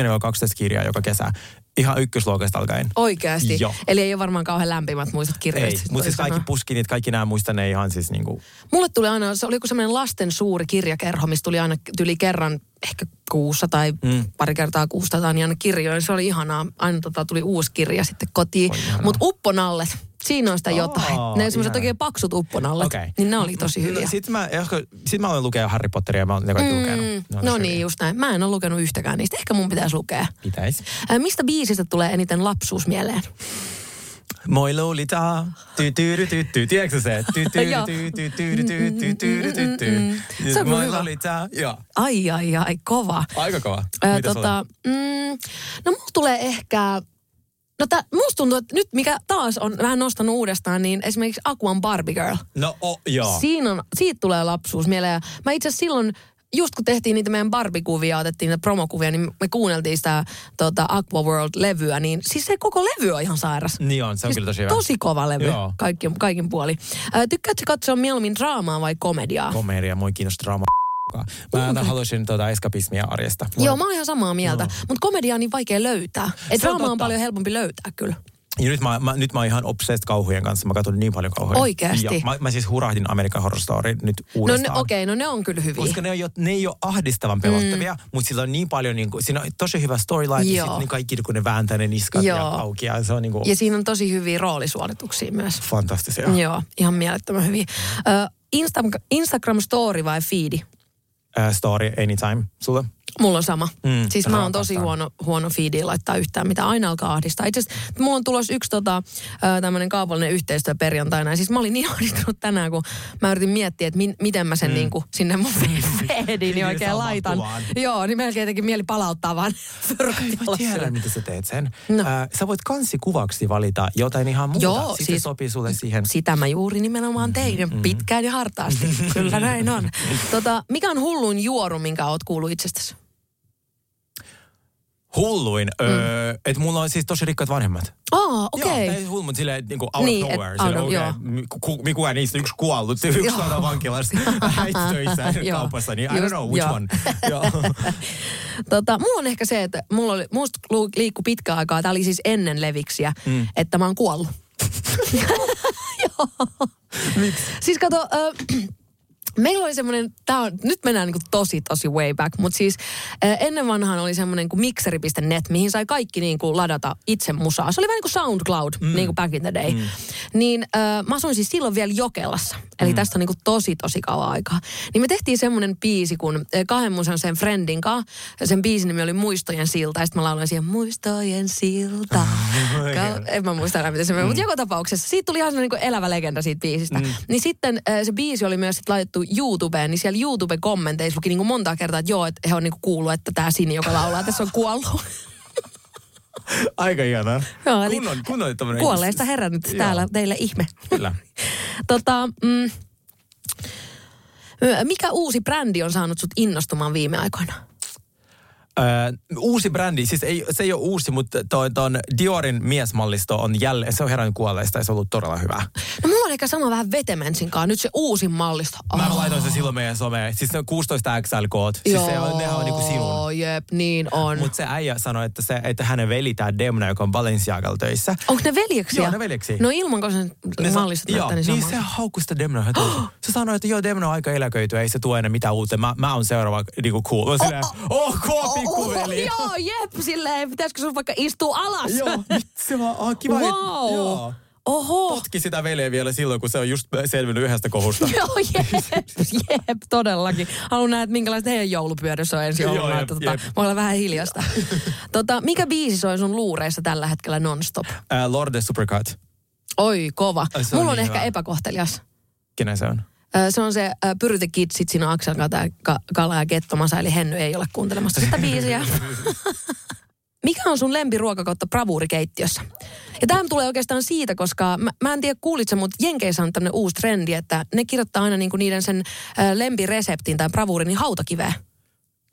kirjaa joka kesä. Ihan ykkösluokasta alkaen. Oikeasti. Joo. Eli ei ole varmaan kauhean lämpimät muistot kirjoista. Ei, mutta siis kaikki puskinit, kaikki nämä muistan ne ihan siis niinku, Mulle tuli aina, se oli joku semmoinen lasten suuri kirjakerho, missä tuli aina tyli kerran ehkä kuussa tai mm. pari kertaa kuusta tai niin aina kirjoja. Se oli ihanaa. Aina tota, tuli uusi kirja sitten kotiin. Mutta upponallet, Siinä on sitä jotain. Oh, ne on semmoiset oikein paksut upponallat, okay. niin ne oli tosi no, hyviä. No, Sitten mä, sit mä olen lukea Harry Potteria ja mä olen ne kaikki mm, lukenut. Ne no niin, hyviä. just näin. Mä en ole lukenut yhtäkään niistä. Ehkä mun pitäisi lukea. Pitäis. Äh, mistä biisistä tulee eniten lapsuus mieleen? Moi Lolita, tiedätkö se? Moi Lolita. Ai ai ai, kova. Aika kova. Mitä tota, mm, no mulla tulee ehkä No tää, musta tuntuu, että nyt mikä taas on vähän nostanut uudestaan, niin esimerkiksi Aquan Barbie Girl. No oh, joo. Siinä on, siitä tulee lapsuus mieleen. Mä itse silloin, just kun tehtiin niitä meidän Barbie-kuvia, otettiin niitä promokuvia, niin me kuunneltiin sitä tota, Aqua World-levyä, niin siis se koko levy on ihan sairas. Niin on, se on kyllä tosi hyvä. Tosi kova levy, Joo. kaikki, kaikin puoli. Ää, tykkäätkö katsoa mieluummin draamaa vai komediaa? Komedia, moi kiinnostaa draama. Mä okay. haluaisin tuota eskapismia arjesta. Mulla- Joo, mä oon ihan samaa mieltä. Mutta komedia on niin vaikea löytää. Et Se on on paljon helpompi löytää kyllä. Ja nyt mä, mä, nyt mä oon ihan obsessed kauhujen kanssa. Mä katson niin paljon kauhuja. Oikeesti? Joo, mä, mä siis hurahdin American Horror Story nyt No uudestaan. okei, no ne on kyllä hyviä. Koska ne, on jo, ne ei ole ahdistavan pelottavia, mm. mutta sillä on niin paljon, niin kuin, siinä on tosi hyvä storyline, ja Joo. sitten niin kaikki, kun ne vääntää ne niskat ja Joo. auki, ja se on niin kuin Ja siinä on tosi hyviä roolisuorituksia myös. fantastisia. Joo, ihan mielettömän hyviä. Ö, Insta, Instagram story vai feedi? uh, start it anytime, Sula. Mulla on sama. Mm, Mm, siis mä oon tosi huono, huono feediin laittaa yhtään mitä aina alkaa ahdistaa. Itse asiassa mulla on tulossa yksi tota, tämmöinen kaupallinen yhteistyö perjantaina. Ja siis mä olin niin ahdistunut tänään, kun mä yritin miettiä, että min, miten mä sen mm. niinku sinne mun feediin Niin, oikein laitan. Joo, niin melkein jotenkin mieli palauttaa vaan Mä tiedän, miten sä teet sen. No. Äh, sä voit kansikuvaksi valita jotain ihan muuta. Joo, Sitten siis- sopii sulle siihen. Sitä mä juuri nimenomaan tein, mm. pitkään ja hartaasti. Kyllä näin on. Tota, mikä on hulluin juoru, minkä oot kuullut itsestäsi? Hulluin, mm. öö, että mulla on siis tosi rikkaat vanhemmat. Aa, Joo, okei. tai hullu, mutta silleen niin kuin out Niin, of nowhere. Silleen, okei, joo. ku, kukaan niistä yksi kuollut, yksi Joo. laitetaan vankilassa, äiti töissä Joo. kaupassa, niin I don't Just, know which joo. one. Joo. Tota, mulla on ehkä se, että mulla oli, musta liikkui pitkä aikaa, tämä oli siis ennen leviksiä, Mm. että mä oon kuollut. Joo. Siis kato, äh, meillä oli semmoinen, tää on, nyt mennään niinku tosi tosi way back, mutta siis äh, ennen vanhaan oli semmoinen kuin mixeri.net, mihin sai kaikki niinku ladata itse musaa. Se oli vähän niin kuin SoundCloud, mm. niin kuin back in the day. Mm. Niin äh, mä asuin siis silloin vielä Jokelassa, eli mm. tästä on niinku tosi tosi kauan aikaa. Niin me tehtiin semmoinen biisi, kun äh, kahden mun sen friendin kanssa, sen biisin nimi oli Muistojen silta, ja sitten mä lauloin siihen Muistojen silta. Ka- en mä muista enää, miten se meni, mutta joka tapauksessa siitä tuli ihan semmoinen niin elävä legenda siitä biisistä. Mm. Niin sitten äh, se biisi oli myös sit laitettu YouTubeen, niin siellä YouTube-kommenteissa luki niin kuin monta kertaa, että joo, että he on niin kuin kuullut, että tämä Sini, joka laulaa, tässä on kuollut. Aika ihanaa. Joo, eli kunnon, kunnon tämmönen- Kuolleista herännyt Joo. täällä teille ihme. Kyllä. tota, mm, mikä uusi brändi on saanut sut innostumaan viime aikoina? Öö, uusi brändi, siis ei, se ei ole uusi, mutta toi, ton Diorin miesmallisto on jälleen, se on herännyt kuolleista ja se on ollut todella hyvä. No mulla on ehkä sama vähän Vetemensin kanssa. Nyt se uusin mallisto. Mä Oh. laitoin se silloin meidän someen. Siis se on 16 XL-koot. Siis Joo, se on, nehän on niinku sinun. jep, niin on. Mutta se äijä sanoi, että, se, että hänen veli, tämä Demna, joka on Balenciagalla töissä. Onko ne veljeksiä? Joo, ne veljeksiä. No ilman, kun sen Ne mallistot Joo, niin niin se haukkui sitä Demna. se sanoi, että joo, Demna on aika eläköity, ei se tuo enää mitään uutta. Mä, mä oon seuraava niinku cool. Mä silleen, ok, pikkuveli. Joo, jep, silleen, pitäisikö sun vaikka istua alas? Joo, vitsi vaan, ah, kiva. Wow. Joo. Oho. Potki sitä veleä vielä silloin, kun se on just selvinnyt yhdestä kohusta. Joo, jep, jep, todellakin. Haluan nähdä, että minkälaiset heidän joulupyödössä on ensi Joo, jouluna. että tota, voi olla vähän hiljasta. tota, mikä biisi soi sun luureissa tällä hetkellä nonstop? Äh, Lorde Supercut. Oi, kova. Se on Mulla on niin ehkä hyvä. epäkohtelias. Kenen se on? Se on se Pyry the Kid, sit siinä Ka, Kala ja Kettomasa, eli Henny ei ole kuuntelemassa sitä biisiä. Mikä on sun lempiruokakautta bravuurikeittiössä? Ja tämä tulee oikeastaan siitä, koska mä, mä en tiedä kuulitko, mutta Jenkeissä on tämmöinen uusi trendi, että ne kirjoittaa aina niinku niiden sen lempireseptin tai bravuurin niin hautakiveen.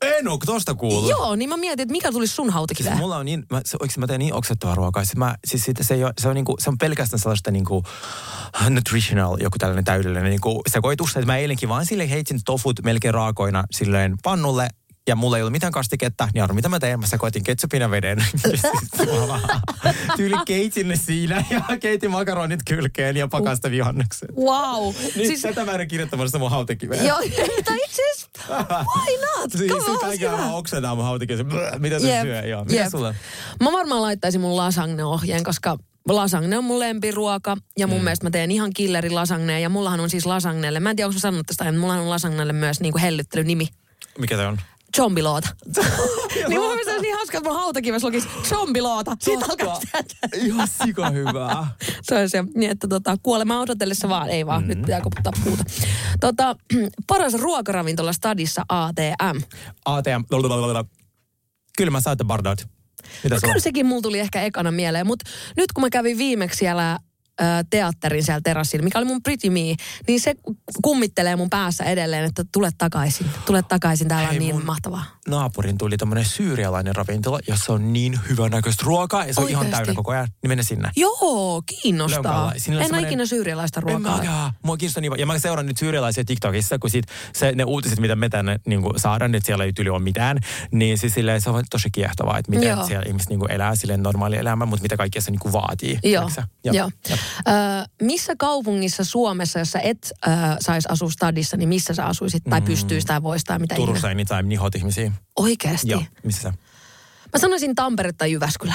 En oo tosta kuullut. Joo, niin mä mietin, että mikä tulisi sun hautakiveen. Siis mulla on niin, mä, se, mä teen niin oksettavaa ruokaa. Siis, mä, siis siitä, se, ei ole, se, on niinku, se on pelkästään sellaista niinku, nutritional, joku tällainen täydellinen niinku, sekoitusta. Että mä eilenkin vaan sille heitin tofut melkein raakoina silleen pannulle. Ja mulla ei ollut mitään kastiketta, niin arvo mitä mä teen? Mä sekoitin ketsupin ja veden. Tyyli keitin ne siinä ja keitin makaronit kylkeen ja pakasta vihannekset. Wow. Niin siis, tätä mä en kirjoittamassa mun hautakiveen. Joo, tai itse asiassa, why not? Siis Come on, kaikki hyvä. aivan oksentaa mun hautakiveen. Mitä se Jep, syö? Joo. Mitä jep. sulla? Mä varmaan laittaisin mun lasagne-ohjeen, koska lasagne on mun lempiruoka ja mun mm. mielestä mä teen ihan killeri lasagnea ja mullahan on siis lasagnelle, mä en tiedä onko mä sanonut tästä, mutta mullahan on lasagnelle myös niinku hellyttelynimi. Mikä se on? Zombiloota. niin mun mielestä olisi niin hauska, että mun hautakivessä lukisi zombiloota. Siitä alkaa Ihan sika hyvää. Se on se, niin että tota, kuolema odotellessa vaan, ei vaan, mm. nyt pitää koputtaa puuta. Tota, paras ruokaravintola stadissa ATM. ATM. Blablabla. Kyllä mä saitte Bardot. Mitä No kyllä sekin mulla tuli ehkä ekana mieleen, mutta nyt kun mä kävin viimeksi siellä teatterin siellä terassilla, mikä oli mun Pretty Me, niin se kummittelee mun päässä edelleen, että tule takaisin, tule takaisin, täällä on Hei, niin mun- mahtavaa. Naapurin tuli tämmönen syyrialainen ravintola, jossa on niin hyvän näköistä ruokaa ja se on ihan täynnä koko ajan. Niin mene sinne. Joo, kiinnostaa. On En ole semmoinen- ikinä syyrialaista En ruokaa. mäkään. Mua kiinnostaa niin. Ja mä seuraan nyt syyrialaisia TikTokissa, kun sit se, ne uutiset, mitä me tänne niin saadaan, että siellä ei tyli ole mitään, niin siis silleen, se on tosi kiehtovaa, että miten Joo. siellä ihmiset niin elää silleen normaali elämä, mutta mitä kaikkea se niin vaatii. Joo, sä? joo. Ö, missä kaupungissa Suomessa, jos sä et ö, saisi asua stadissa, niin missä sä asuisit tai Mm. pystyisi tai voisi tai mitä Turussa ikinä? anytime, niin hot ihmisiä. Oikeasti? Joo, missä sä? Mä sanoisin Tampere tai Jyväskylä.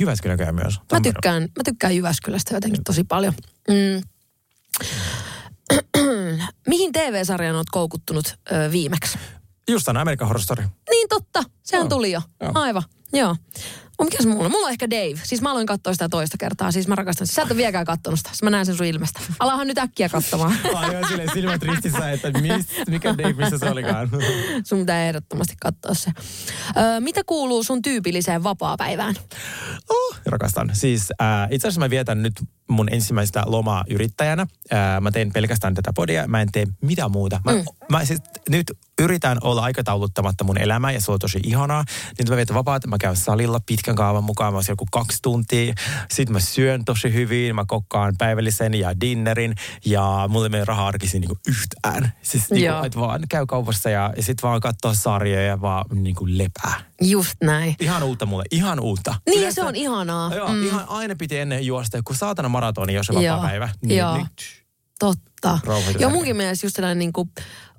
Jyväskylä käy myös. Mä Tampere. tykkään, mä tykkään Jyväskylästä jotenkin tosi paljon. Mm. Mihin TV-sarjaan oot koukuttunut ö, viimeksi? Just on American Horror Story. Niin totta, sehän Joo. tuli jo. Joo. Aivan, joo. O, mikäs mulla? on? Mulla on ehkä Dave. Siis mä aloin katsoa sitä toista kertaa. Siis mä rakastan sitä. Sä et ole vieläkään kattonut sitä. Siis mä näen sen sun ilmestä. Alahan nyt äkkiä katsomaan. Aivan silleen silmät ristissä, että mis, mikä Dave, missä se olikaan. sun pitää ehdottomasti katsoa se. Öö, mitä kuuluu sun tyypilliseen vapaa-päivään? Oh, rakastan. Siis äh, itse asiassa mä vietän nyt mun ensimmäistä lomaa yrittäjänä. Äh, mä teen pelkästään tätä podia. Mä en tee mitään muuta. Mä, mm. mä siis nyt yritän olla aikatauluttamatta mun elämää ja se on tosi ihanaa. Nyt mä vietän vapaata. Mä käyn salilla pitkän kaavan mukaan. Mä oon joku kaksi tuntia. Sitten mä syön tosi hyvin. Mä kokkaan päivällisen ja dinnerin. Ja mulle ei mene raha arkisin niinku yhtään. Siis niinku, että vaan käy kaupassa ja, ja sitten vaan katsoo sarjoja ja vaan niinku lepää. Just näin. Ihan uutta mulle, ihan uutta. Niin, Yleensä- se on ihanaa. Joo, mm. ihan aina piti ennen juosta joku saatana maratoni, jos on vapaa päivä. Niin joo. Totta. Rauhoitetaan. Joo, munkin mielestä just sellainen niinku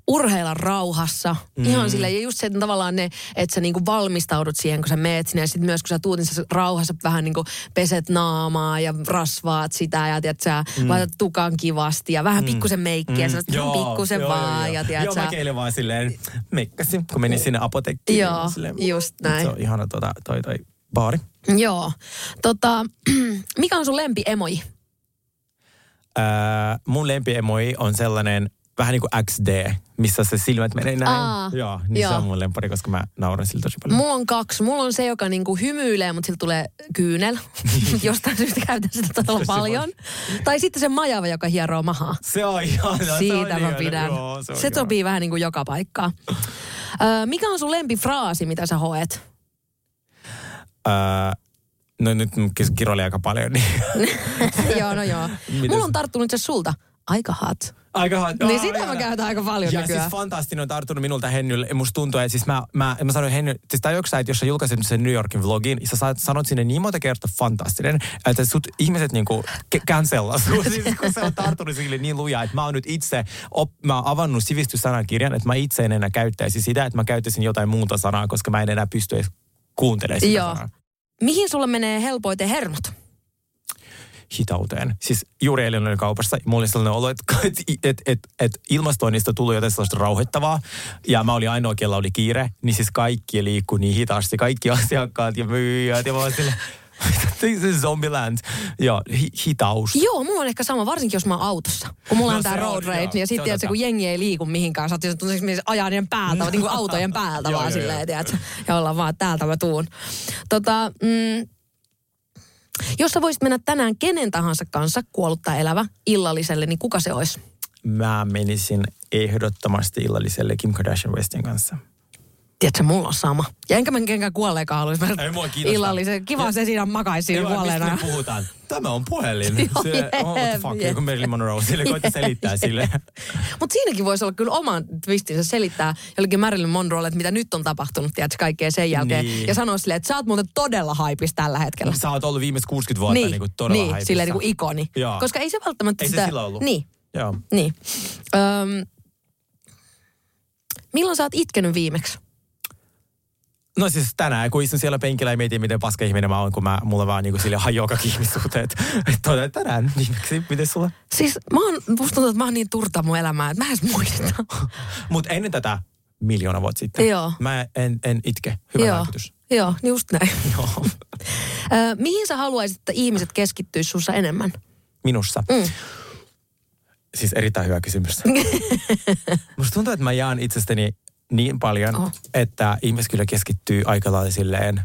urheilla rauhassa. Mm. Ihan silleen, ja just se, että tavallaan ne, että sä niinku valmistaudut siihen, kun sä meet sinne. Ja sitten myös, kun sä tuut, niin sä rauhassa vähän niinku peset naamaa ja rasvaat sitä. Ja tiedät sä, mm. laitat tukan kivasti ja vähän mm. pikkusen meikkiä. Mm. Ihan pikkusen joo, vaan. Joo, ja joo. tiedät joo sä, keilen vaan silleen, meikkasin, kun menin sinne apotekkiin. Joo, niin silleen, just näin. Se on ihana tota, toi, toi baari. Joo. Tota, mikä on sun lempi emoji? Öö, mun lempiemoi on sellainen vähän niin kuin XD, missä se silmät menee näin. Aa, joo, niin joo. se on mun lempari, koska mä nauran sillä tosi paljon. Mulla on kaksi. Mulla on se, joka niinku hymyilee, mutta sillä tulee kyynel. Jostain syystä käytän sitä todella paljon. Tai sitten se majava, joka hieroo mahaa. Se on ihana. se on Siitä mä ihana, pidän. Joo, se on se sopii vähän niin kuin joka paikkaan. Öö, mikä on sun lempifraasi, mitä sä hoet? Öö, no nyt kiroili aika paljon, niin joo, no joo. Mulla on tarttunut se sulta. Aika hot. Aika hot. Niin sitä mä käytän aika paljon ja nykyään. siis fantastinen on tarttunut minulta Hennylle. Musta tuntuu, että siis mä, mä, mä sanoin Henny, siis tai joku että jos sä julkaiset sen New Yorkin vlogin, sä saat, sanot sinne niin monta kertaa fantastinen, että sut ihmiset niinku ke- cancella sut, siis, kun se on tarttunut sille niin lujaa, että mä oon nyt itse, op, mä oon avannut sivistyssanakirjan, että mä itse en enää käyttäisi sitä, että mä käyttäisin jotain muuta sanaa, koska mä en enää pysty edes kuuntelemaan sitä Joo. sanaa. Mihin sulla menee helpoiten hermot? Hitauteen. Siis juuri eilen olin kaupassa, mulla oli sellainen olo, että et, et, et, et ilmastoinnista tuli jotain sellaista rauhoittavaa, ja mä olin ainoa, kella oli kiire, niin siis kaikki liikkui niin hitaasti, kaikki asiakkaat ja myyjät, ja mä olin sille, se Zombieland. Joo, hi, hitaus. Joo, mulla on ehkä sama, varsinkin jos mä oon autossa. Kun mulla No on tää road rage, joo, niin ja sitten totta. kun jengi ei liiku mihinkään, sä oot että ajaa niiden päältä, niin kuin autojen päältä vaan joo, silleen, joo. tiedätkö? Ja ollaan vaan, täältä mä tuun. Tota, mm, jos sä voisit mennä tänään kenen tahansa kanssa, kuollutta elävä, illalliselle, niin kuka se olisi? Mä menisin ehdottomasti illalliselle Kim Kardashian Westin kanssa. Tiedätkö, mulla on sama. Ja enkä mä kenkään kuolleekaan haluaisi Ei mua illallisen. Kiva se siinä makaisi siinä kuolleena. mistä me puhutaan? Tämä on puhelin. Joo, se, oh, what the fuck, jep. joku Marilyn Monroe. Sille koitti selittää sille. Mutta siinäkin voisi olla kyllä oman twistinsä selittää jollekin Marilyn Monroelle, että mitä nyt on tapahtunut, tiedätkö, kaikkea sen jälkeen. Niin. Ja sanoa silleen, että sä oot muuten todella haipis tällä hetkellä. Sä oot ollut viimeiset 60 vuotta niin, niin kuin todella niin haipissa. silleen niin kuin ikoni. Joo. Koska ei se välttämättä Ei se sitä... silloin ollut. Niin, Joo. niin. Öm, milloin sä oot itkenyt viimeksi? No siis tänään, kun istun siellä penkillä ja mietin, miten paska ihminen mä oon, kun mä, mulla vaan niinku sille hajoaa kaikki ihmissuhteet. Että todella tänään viimeksi, miten sulla? Siis mä oon, musta tuntuu, että mä oon niin turta mun elämää, että mä en muista. Mutta ennen tätä miljoona vuotta sitten. Joo. Mä en, en itke. Hyvä Joo. lääkitys. Joo, just näin. Joo. Ö, mihin sä haluaisit, että ihmiset keskittyis sussa enemmän? Minussa. Mm. Siis erittäin hyvä kysymys. Musta tuntuu, että mä jaan itsestäni niin paljon, Oh. että ihmiset kyllä keskittyy aika lailla silleen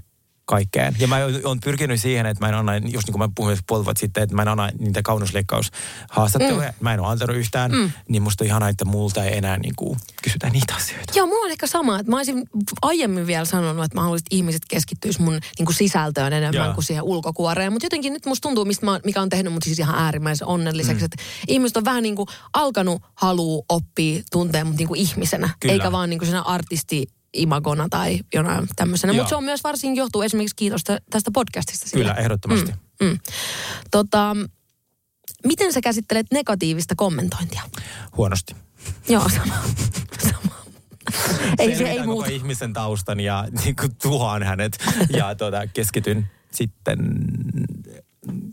kaikkeen. Ja mä oon pyrkinyt siihen, että mä en anna, just niin kuin mä puhuin puoli vuotta sitten, että mä en anna niitä kauneusleikkaushaastatteluja. Mm. Mä en ole antanut yhtään, mm. niin musta on ihanaa, että multa ei enää niin kuin kysytä niitä asioita. Joo, mulla on ehkä sama, että mä olisin aiemmin vielä sanonut, että mä haluaisin, että ihmiset keskittyis mun niin kuin sisältöön enemmän Joo. kuin siihen ulkokuoreen. Mutta jotenkin nyt musta tuntuu, mistä mä, mikä on tehnyt mut siis ihan äärimmäisen onnelliseksi, mm. että ihmiset on vähän niin kuin alkanut halua oppia tuntea mut niin kuin ihmisenä, Kyllä. eikä vaan niin kuin siinä artisti imagona tai jonain tämmöisenä. Mutta se on myös varsin johtuu esimerkiksi kiitos tä- tästä podcastista. sille. Kyllä, ehdottomasti. Mm, mm. Tota, miten sä käsittelet negatiivista kommentointia? Huonosti. Joo, sama. sama. ei se ei muuta. ihmisen taustan ja niin kuin, tuhoan hänet ja tuota, keskityn sitten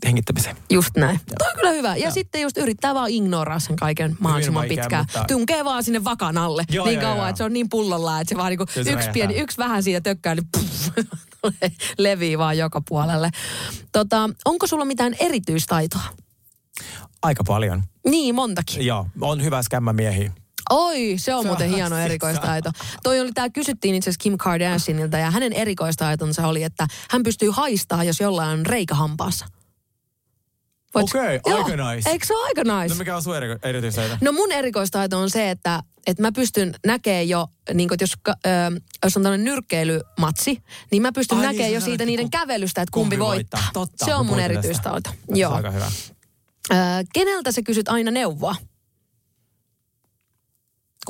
hengittämiseen. Just näin. Tuo on kyllä hyvä. Ja sitten just yrittää vaan ignoraa sen kaiken mahdollisimman vaikea, pitkään. mutta- Tunkee vaan sinne vakan alle Joo, niin joo, kauan, joo. että se on niin pullolla, että se vaan niinku Se yksi, räjähtää. pieni, yksi vähän siitä tökkää, niin puff, levii vaan joka puolelle. Tota, onko sulla mitään erityistaitoa? Aika paljon. Niin, montakin. Joo, on hyvä skämmämiehiä. Oi, se on muuten hieno erikoistaito. Toi oli, tää kysyttiin itse asiassa Kim Kardashianilta ja hänen erikoistaitonsa oli, että hän pystyy haistaa, jos jollain on reikä hampaassa. Okei, Joo. aika nice. Eikö se ole aika nice? No mikä on sun eri, erityistaito? No mun erikoistaito on se, että, että mä pystyn näkemään jo, niin kun, jos, ö, jos on tämmöinen nyrkkeilymatsi, niin mä pystyn Ai niin, näkemään sä jo siitä niiden ku- kävelystä, että kumpi, kumpi voittaa. voittaa. Totta, se on mun erityistaito. Se on Joo. aika hyvä. Ö, keneltä sä kysyt aina neuvoa?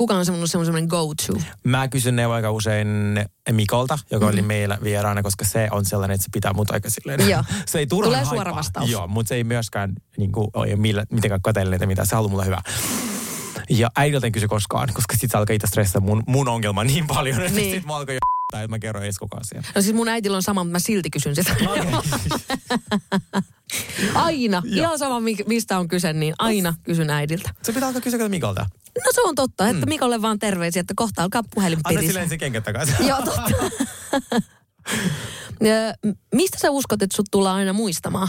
Kuka on semmoinen, semmoinen go-to? Mä kysyn neuvoa aika usein Mikolta, joka Mhm. oli meillä vieraana, koska se on sellainen, että se pitää mut aika silleen. Joo. se ei turhaan Tulee suora vastaus. Joo, mutta se ei myöskään niin kuin, ole millä, mitenkään kateellinen, mitä se haluaa mulle hyvää. Ja äidiltä en kysy koskaan, koska sit se alkaa itse stressata mun, mun ongelma niin paljon, että Niin. sit mä alkaa jo että mä kerron koko asian. No siis mun äitillä on sama, mutta mä silti kysyn sitä. aina. Ihan sama, mi- mistä on kyse, niin aina kysyn äidiltä. Se pitää alkaa kysyä Mikolta. No se on totta, että Mikolle vaan terveisiä, että kohta alkaa puhelin Anna silleen se kengät takaisin. Joo, totta. Mistä sä uskot, että sut tullaan aina muistamaan?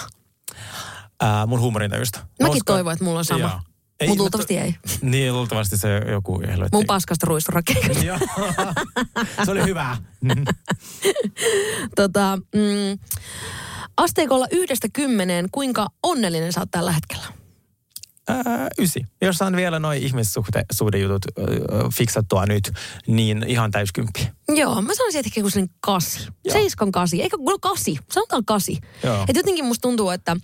Ää, mun huumorintajusta. Mäkin Uskon- toivon, että mulla on sama. Joo. Ei, mä luultavasti ei. Niin, luultavasti se joku helvetti. Mun paskasta ruistorakeikasta. Joo. se oli hyvä. tota, mm, asteikolla yhdestä kymmeneen, kuinka onnellinen sä oot tällä hetkellä? Ää, ysi. Jos saan vielä noin ihmissuhdejutut äh, fiksattua nyt, niin ihan täyskymppi. Joo, mä sanoisin, että ehkä sellainen kasi. Seiskon kasi. Eikä, no kasi. Sanotaan kasi. Joo. Et jotenkin musta tuntuu, että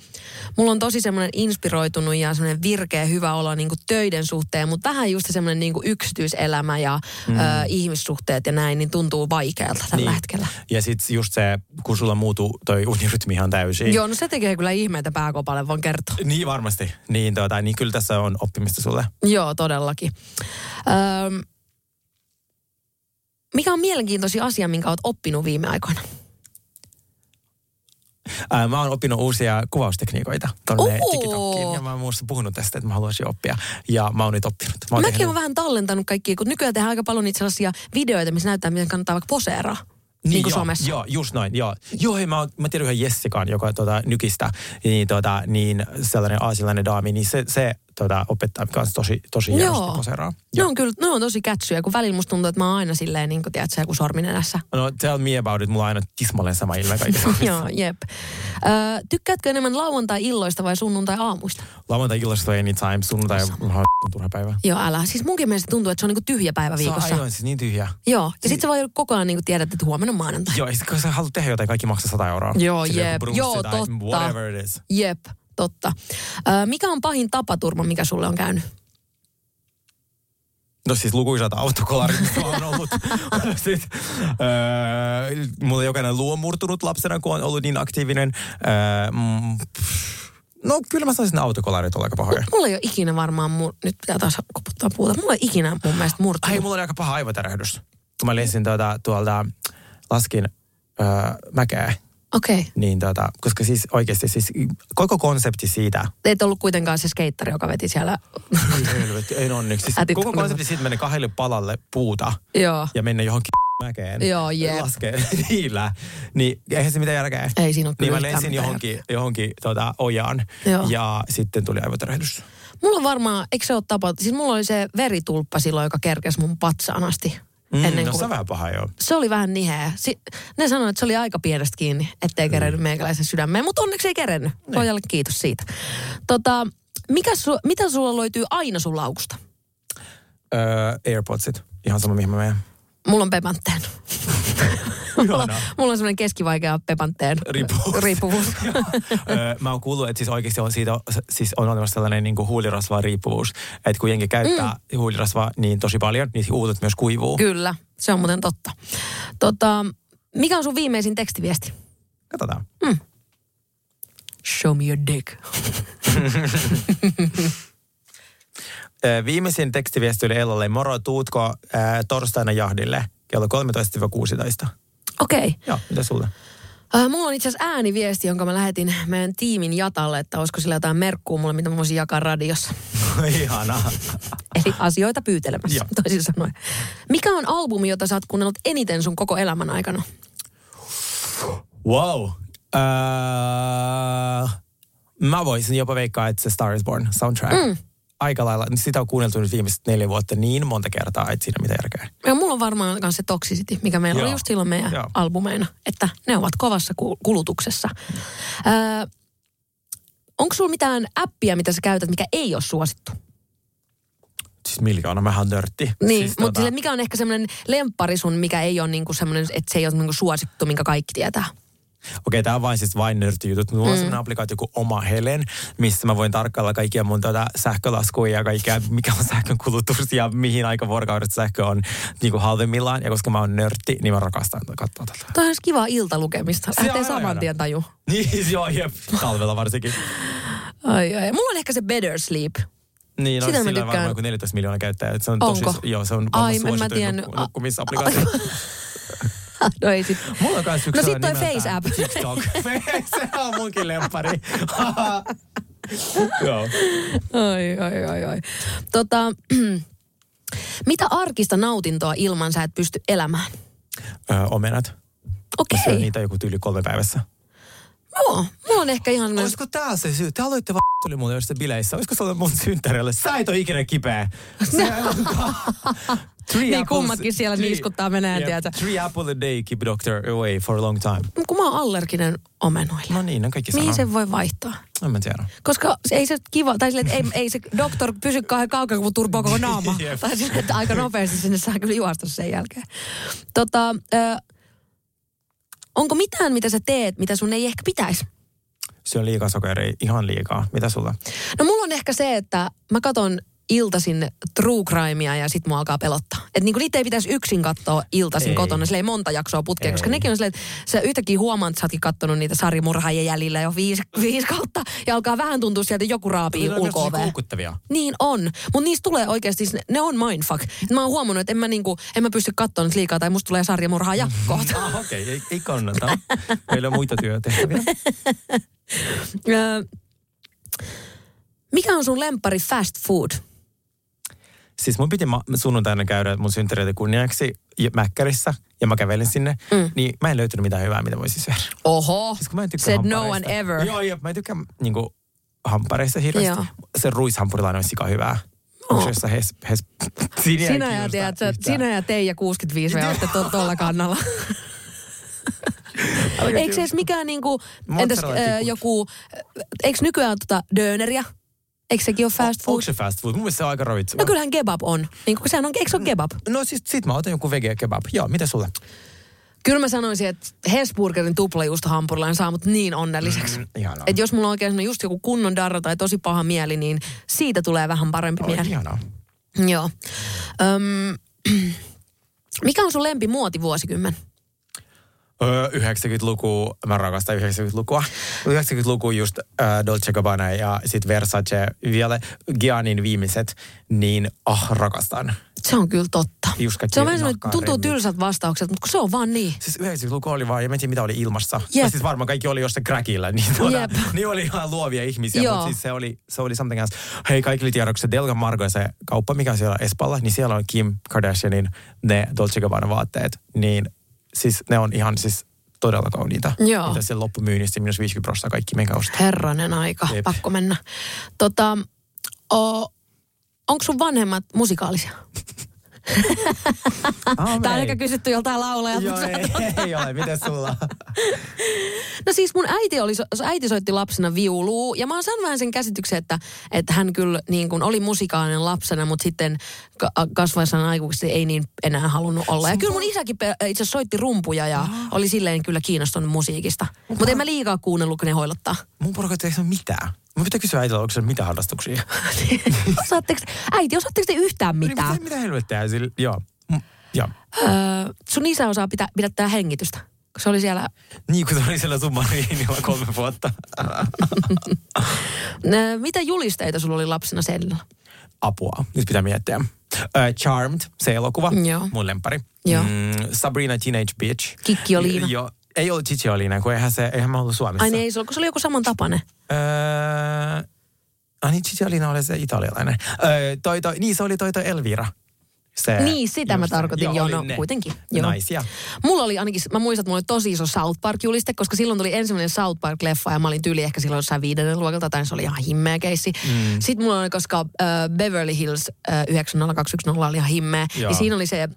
mulla on tosi semmoinen inspiroitunut ja semmoinen virkeä hyvä olo niin kuin töiden suhteen, mutta vähän just semmoinen niin kuin yksityiselämä ja mm. ö, ihmissuhteet ja näin, niin tuntuu vaikealta tällä Niin. hetkellä. Ja sitten just se, kun sulla muuttuu toi unirytmi ihan täysin. Joo, no se tekee kyllä ihmeitä pääkopalle, voin kertoa. Niin varmasti. Niin, tuota, niin kyllä tässä on oppimista sulle. Joo, todellakin. Öm, mikä on mielenkiintoisin asia, minkä olet oppinut viime aikoina? Ää, mä oon oppinut uusia kuvaustekniikoita tonne Oo! TikTokiin. Ja mä oon muussa puhunut tästä, että mä haluaisin oppia. Ja mä oon nyt oppinut. Mä oon Mäkin tehnyt- olen vähän tallentanut kaikkia, kun nykyään tehdään aika paljon niitä sellaisia videoita, missä näyttää, miten kannattaa vaikka poseeraa. Niin, niin kuin joo, somessa. Joo, just noin, joo. Joo, hei, mä, mä tiedän yhden Jessikan, joka tota, nykistä, niin, tota, niin sellainen aasialainen daami, niin se, se tota, opettaa kanssa tosi, tosi hienosti Joo. poseeraa. Ne on kyllä, ne on tosi kätsyjä, kun välillä musta tuntuu, että mä oon aina silleen, niin kuin tiedät sä, joku sorminenässä. No, tell me about it. Mulla on aina tismalleen sama ilme kaikessa. Joo, jep. Ö, tykkäätkö enemmän lauantai-illoista vai sunnuntai-aamuista? Lauantai-illasta anytime, sunnuntai on turha päivä. Joo, älä. Siis munkin mielestä tuntuu, että se on niinku tyhjä päivä Se on viikossa. aivan siis niin tyhjä. Joo, ja sit sä voi koko ajan niinku tiedät, että huomenna on maanantai. Joo, ja sit kun sä haluat tehdä jotain, kaikki maksaa 100 euroa. Joo, Silleen jep. Joo, totta. Whatever it is. Jep, totta. Ö, mikä on pahin tapaturma, mikä sulle on käynyt? No siis lukuisat autokolarit, on ollut. Sitten, öö, mulla jokainen luu on murtunut lapsena, kun on ollut niin aktiivinen. Öö, mm, no kyllä mä sanoisin, että autokolarit on aika pahoja. Mulla ei ole ikinä varmaan, mur... nyt pitää taas koputtaa puuta. Mulla ei ikinä mun mielestä murtunut. Ai, mulla oli aika paha aivotärähdys. Kun mä lensin tuota, tuolta, laskin öö, mäkeä. Okei. Okay. Niin tota, koska siis oikeasti siis koko konsepti siitä, et ollut kuitenkaan se skeittari, joka veti siellä. Ei helvetti, ei onneksi. Siis Ätit koko konsepti siitä mennä kahdelle palalle puuta Joo. ja mennä johonkin mäkeen. Joo, jep. Laskee niillä. Niin eihän se mitään järkeä. Ei siinä ole Niin mä lensin johonkin, johonkin tota, ojaan Joo. ja sitten tuli aivotärähdys. Mulla on varmaan, eikö se ole tapa, siis mulla oli se veritulppa silloin, joka kerkesi mun patsaan asti. Mm, ennen no kuin- se on vähän paha joo. Se oli vähän niheä. Si- ne sanoivat, että se oli aika pienestä kiinni, ettei kerennyt meikäläisen sydämeen, mutta onneksi ei kerennyt. Pojalle kiitos siitä. Tota, mikä su- mitä sulla löytyy aina sun laukusta? Öö, Airpodsit, ihan sama mihin mä menen. Mulla on Mulla, mulla on semmoinen keskivaikea Pepanteen Riippuvuus. riippuvuus. mä oon kuullut, että siis oikeasti on siitä, siis on olemassa sellainen niin kuin huulirasvaa riippuvuus. Että kun jengi käyttää mm. huulirasvaa niin tosi paljon, niin huulet myös kuivuu. Kyllä, se on muuten totta. Tota, mikä on sun viimeisin tekstiviesti? Katsotaan. Show me your dick. Viimeisin tekstiviesti oli Ellalle, moro, tuutko ää, torstaina jahdille kello 13-16? Okei. Okay. Joo, mitä sulle? Äh, mulla on itse asiassa ääniviesti, jonka mä lähetin meidän tiimin Jatalle, että olisiko sillä jotain merkkuu mulle, mitä mä voisin jakaa radiossa. Ihanaa. Eli asioita pyytelemässä, Joo. toisin sanoen. Mikä on albumi, jota sä oot kuunnellut eniten sun koko elämän aikana? Wow. Öö, mä voisin jopa veikkaa, että se Star is Born soundtrack. Mm. Aika lailla. Sitä on kuunneltu nyt viimeiset neljä vuotta niin monta kertaa, että siinä mitä järkeä. Ja mulla on varmaan myös se Toxicity, mikä meillä Joo. oli just silloin meidän Joo. albumeina, että ne ovat kovassa ku- kulutuksessa. Öö, onko sulla mitään appia, mitä sä käytät, mikä ei ole suosittu? Siis miljoona, mähän on nörtti. Niin, siis mutta tota... mikä on ehkä semmoinen lemppari sun, mikä ei ole niinku semmoinen, että se ei ole niinku suosittu, minkä kaikki tietää? Okei, tämä on vain siis vain nörttijutut. Mulla on Mm. sellainen applikaatio kuin Oma Helen, missä mä voin tarkkailla kaikkia mun tuota sähkölaskuja ja kaikkea, mikä on sähkön kulutus ja mihin aika vuorokaudessa sähkö on niin kuin halvemmillaan. Ja koska mä oon nörtti, niin mä rakastan katsoa tätä. Toi on kiva iltalukemista. On Lähtee saman tien taju. Niin, joo, jep. Talvella varsinkin. Ai, ai. Mulla on ehkä se Better Sleep. Niin, no, Sitä sillä on varmaan kuin 14 miljoonaa käyttäjää. Se on Onko? tosi, joo, se on varmaan suosituin nukku- nukkumisapplikaatio. No ei sit. Mulla on kans yksi No sit toi Face App. TikTok. se on munkin lempari. Joo. Ai, ai, ai, ai. Tota, mitä arkista nautintoa ilman sä et pysty elämään? Ö, omenat. Okei. Syön niitä joku tyyli kolme päivässä. Joo, mulla on ehkä ihan... Olisiko tää se syy? Te aloitte va... tuli mulle jossain bileissä. Olisiko se ollut mun synttärille? Sä et ole ikinä kipeä. Se Three Niin, apples- kummatkin siellä three- niiskuttaa menee, tiedätkö? Three apple a day keep doctor away for a long time. Kun mä oon allerginen omenoille. No niin, no kaikki Mihin sen voi vaihtaa? En mä tiedä. Koska ei se kiva, tai silleen, että ei, ei se doktor pysy kauhean kaukana, kun turpoo koko naama. Jep. tai silleen, että aika nopeasti sinne saa kyllä juosta sen jälkeen. Tota, ö, onko mitään, mitä sä teet, mitä sun ei ehkä pitäisi? Se on liikaa sokeria, ihan liikaa. Mitä sulla? No mulla on ehkä se, että mä katon iltasin true crimea ja sit mua alkaa pelottaa. Että niinku niitä ei pitäisi yksin katsoa iltasin Ei. kotona, sillä ei monta jaksoa putkea, koska Ei. nekin on silleen, että sä yhtäkkiä huomaat, että sä ootkin kattonut niitä sarjamurhaajien jäljillä jo viisi, viisi kautta ja alkaa vähän tuntua sieltä, joku raapii tosi ulko koukuttavia. Niin on, mutta niistä tulee oikeasti, ne- ne on mindfuck. Mä oon huomannut, että en mä, niinku, en mä pysty niitä liikaa tai musta tulee sarjamurhaa jakkoota. Ah, Okei, okay, ei, ei kannata. Meillä on muita työtehtäviä. Mikä on sun lempari fast food? Siis mun piti ma- sunnuntaina käydä mun synttäreiden kunniaksi ja Mäkkärissä, ja mä kävelin sinne, Mm. niin mä en löytänyt mitään hyvää, mitä voisi syödä. Oho, Siis kun mä en said no one ever. Joo, joo, mä en tykkää niinku hampareista hirveästi. Joo. Se ruishampurilainen on sika hyvää. Onko se jossain hes, hes, Siinä ei Sinä ja, tiedät, sä, sinä ja Teija 65 vai olette to, tuolla kannalla. Eikö se edes mikään niinku, entäs äh, joku, eikö nykyään tota döneriä? Eikö sekin ole fast food? Onko se fast food? Mun mielestä se on aika ravitseva. No kyllähän kebab on. Niin sehän on, eikö se ole kebab? No siis sit mä otan joku vege kebab. Joo, mitä sulle? Kyllä mä sanoisin, että Hesburgerin tuplajuustohampurilainen saa mut niin onnelliseksi. Mm, ihanaa. että jos mulla on oikein just joku kunnon darra tai tosi paha mieli, niin siitä tulee vähän parempi Oi, mieli. ihanaa. Joo. Öm, mikä on sun lempi muotivuosikymmen? Öö, 90-luku, mä rakastan 90-lukua. 90-luku just äh, Dolce Gabbana ja sit Versace, vielä Giannin viimeiset, niin ah, rakastan. Se on kyllä totta. Just Se on vähän tuntuu remmit. tylsältä vastaukselta, mutta se on vaan niin. Siis 90-luku oli vaan, ja tiedä mitä oli ilmassa. Jep. Ja siis varmaan kaikki oli jossain crackilla, niin, tuota, Jep. niin oli ihan luovia ihmisiä. Joo. Mutta siis se oli, se oli something else. Hei, kaikille tiedoksi se Delga Margo se kauppa, mikä on siellä Espalla, niin siellä on Kim Kardashianin ne Dolce Gabbana vaatteet. Niin siis ne on ihan siis todella kauniita. Joo. Mitä siellä loppumyynnissä minus 50 prosenttia kaikki menkää ostaa. Herranen aika, Jep. pakko mennä. Tota, o, onko sun vanhemmat musikaalisia? Tämä on ehkä kysytty joltain laulajalta. Joo, ei, ei ole. Miten sulla? No siis mun äiti, oli, äiti soitti lapsena viulua ja mä oon saanut vähän sen käsityksen, että, että hän kyllä niin kuin oli musikaalinen lapsena, mutta sitten ka- kasvaessaan aikuisesti ei niin enää halunnut olla. Ja kyllä mun isäkin itse asiassa soitti rumpuja ja oli silleen kyllä kiinnostunut musiikista. Mutta en mä liikaa kuunnellut, kun ne hoilottaa. Mun porukat ei ole mitään. Mun pitää kysyä äitiltä, onko se mitä harrastuksia? Osaatteko, äiti, osaatteko te yhtään Niin, mitään? mitä, mitä helvettiä sillä? Joo. Mm, joo. Öö, sun isä osaa pitä, pidättää hengitystä. Kun se oli siellä, Niin kuin se oli siellä submariinilla kolme vuotta. mitä julisteita sulla oli lapsena sellillä? Apua. Nyt pitää miettiä. Uh, Charmed, se elokuva. Joo. Mun lempari. Joo. Mm, Sabrina Teenage Bitch. Kikki Oliina. Joo. Ei ollut Chichi Oliina, kun eihän, se, eihän mä ollut Suomessa. Ai niin, ei se ollut, kun se oli joku samantapainen. Öö, ai niin, Chichi Oliina oli se italialainen. Öö, toi, toi, niin, se oli toi, toi Elvira. Se, Niin, sitä mä just tarkoitin, joo, no ne kuitenkin. Joo. Naisia. Mulla oli ainakin, mä muistan, että mulla oli tosi iso South Park-juliste, koska silloin tuli ensimmäinen South Park-leffa ja mä olin tyyli ehkä silloin jossain viidennen luokalta, tai se oli ihan himmeä keissi. Mm. Sitten mulla oli, koska äh, Beverly Hills äh, 90210 oli ihan himmeä, Joo. niin siinä oli se äh,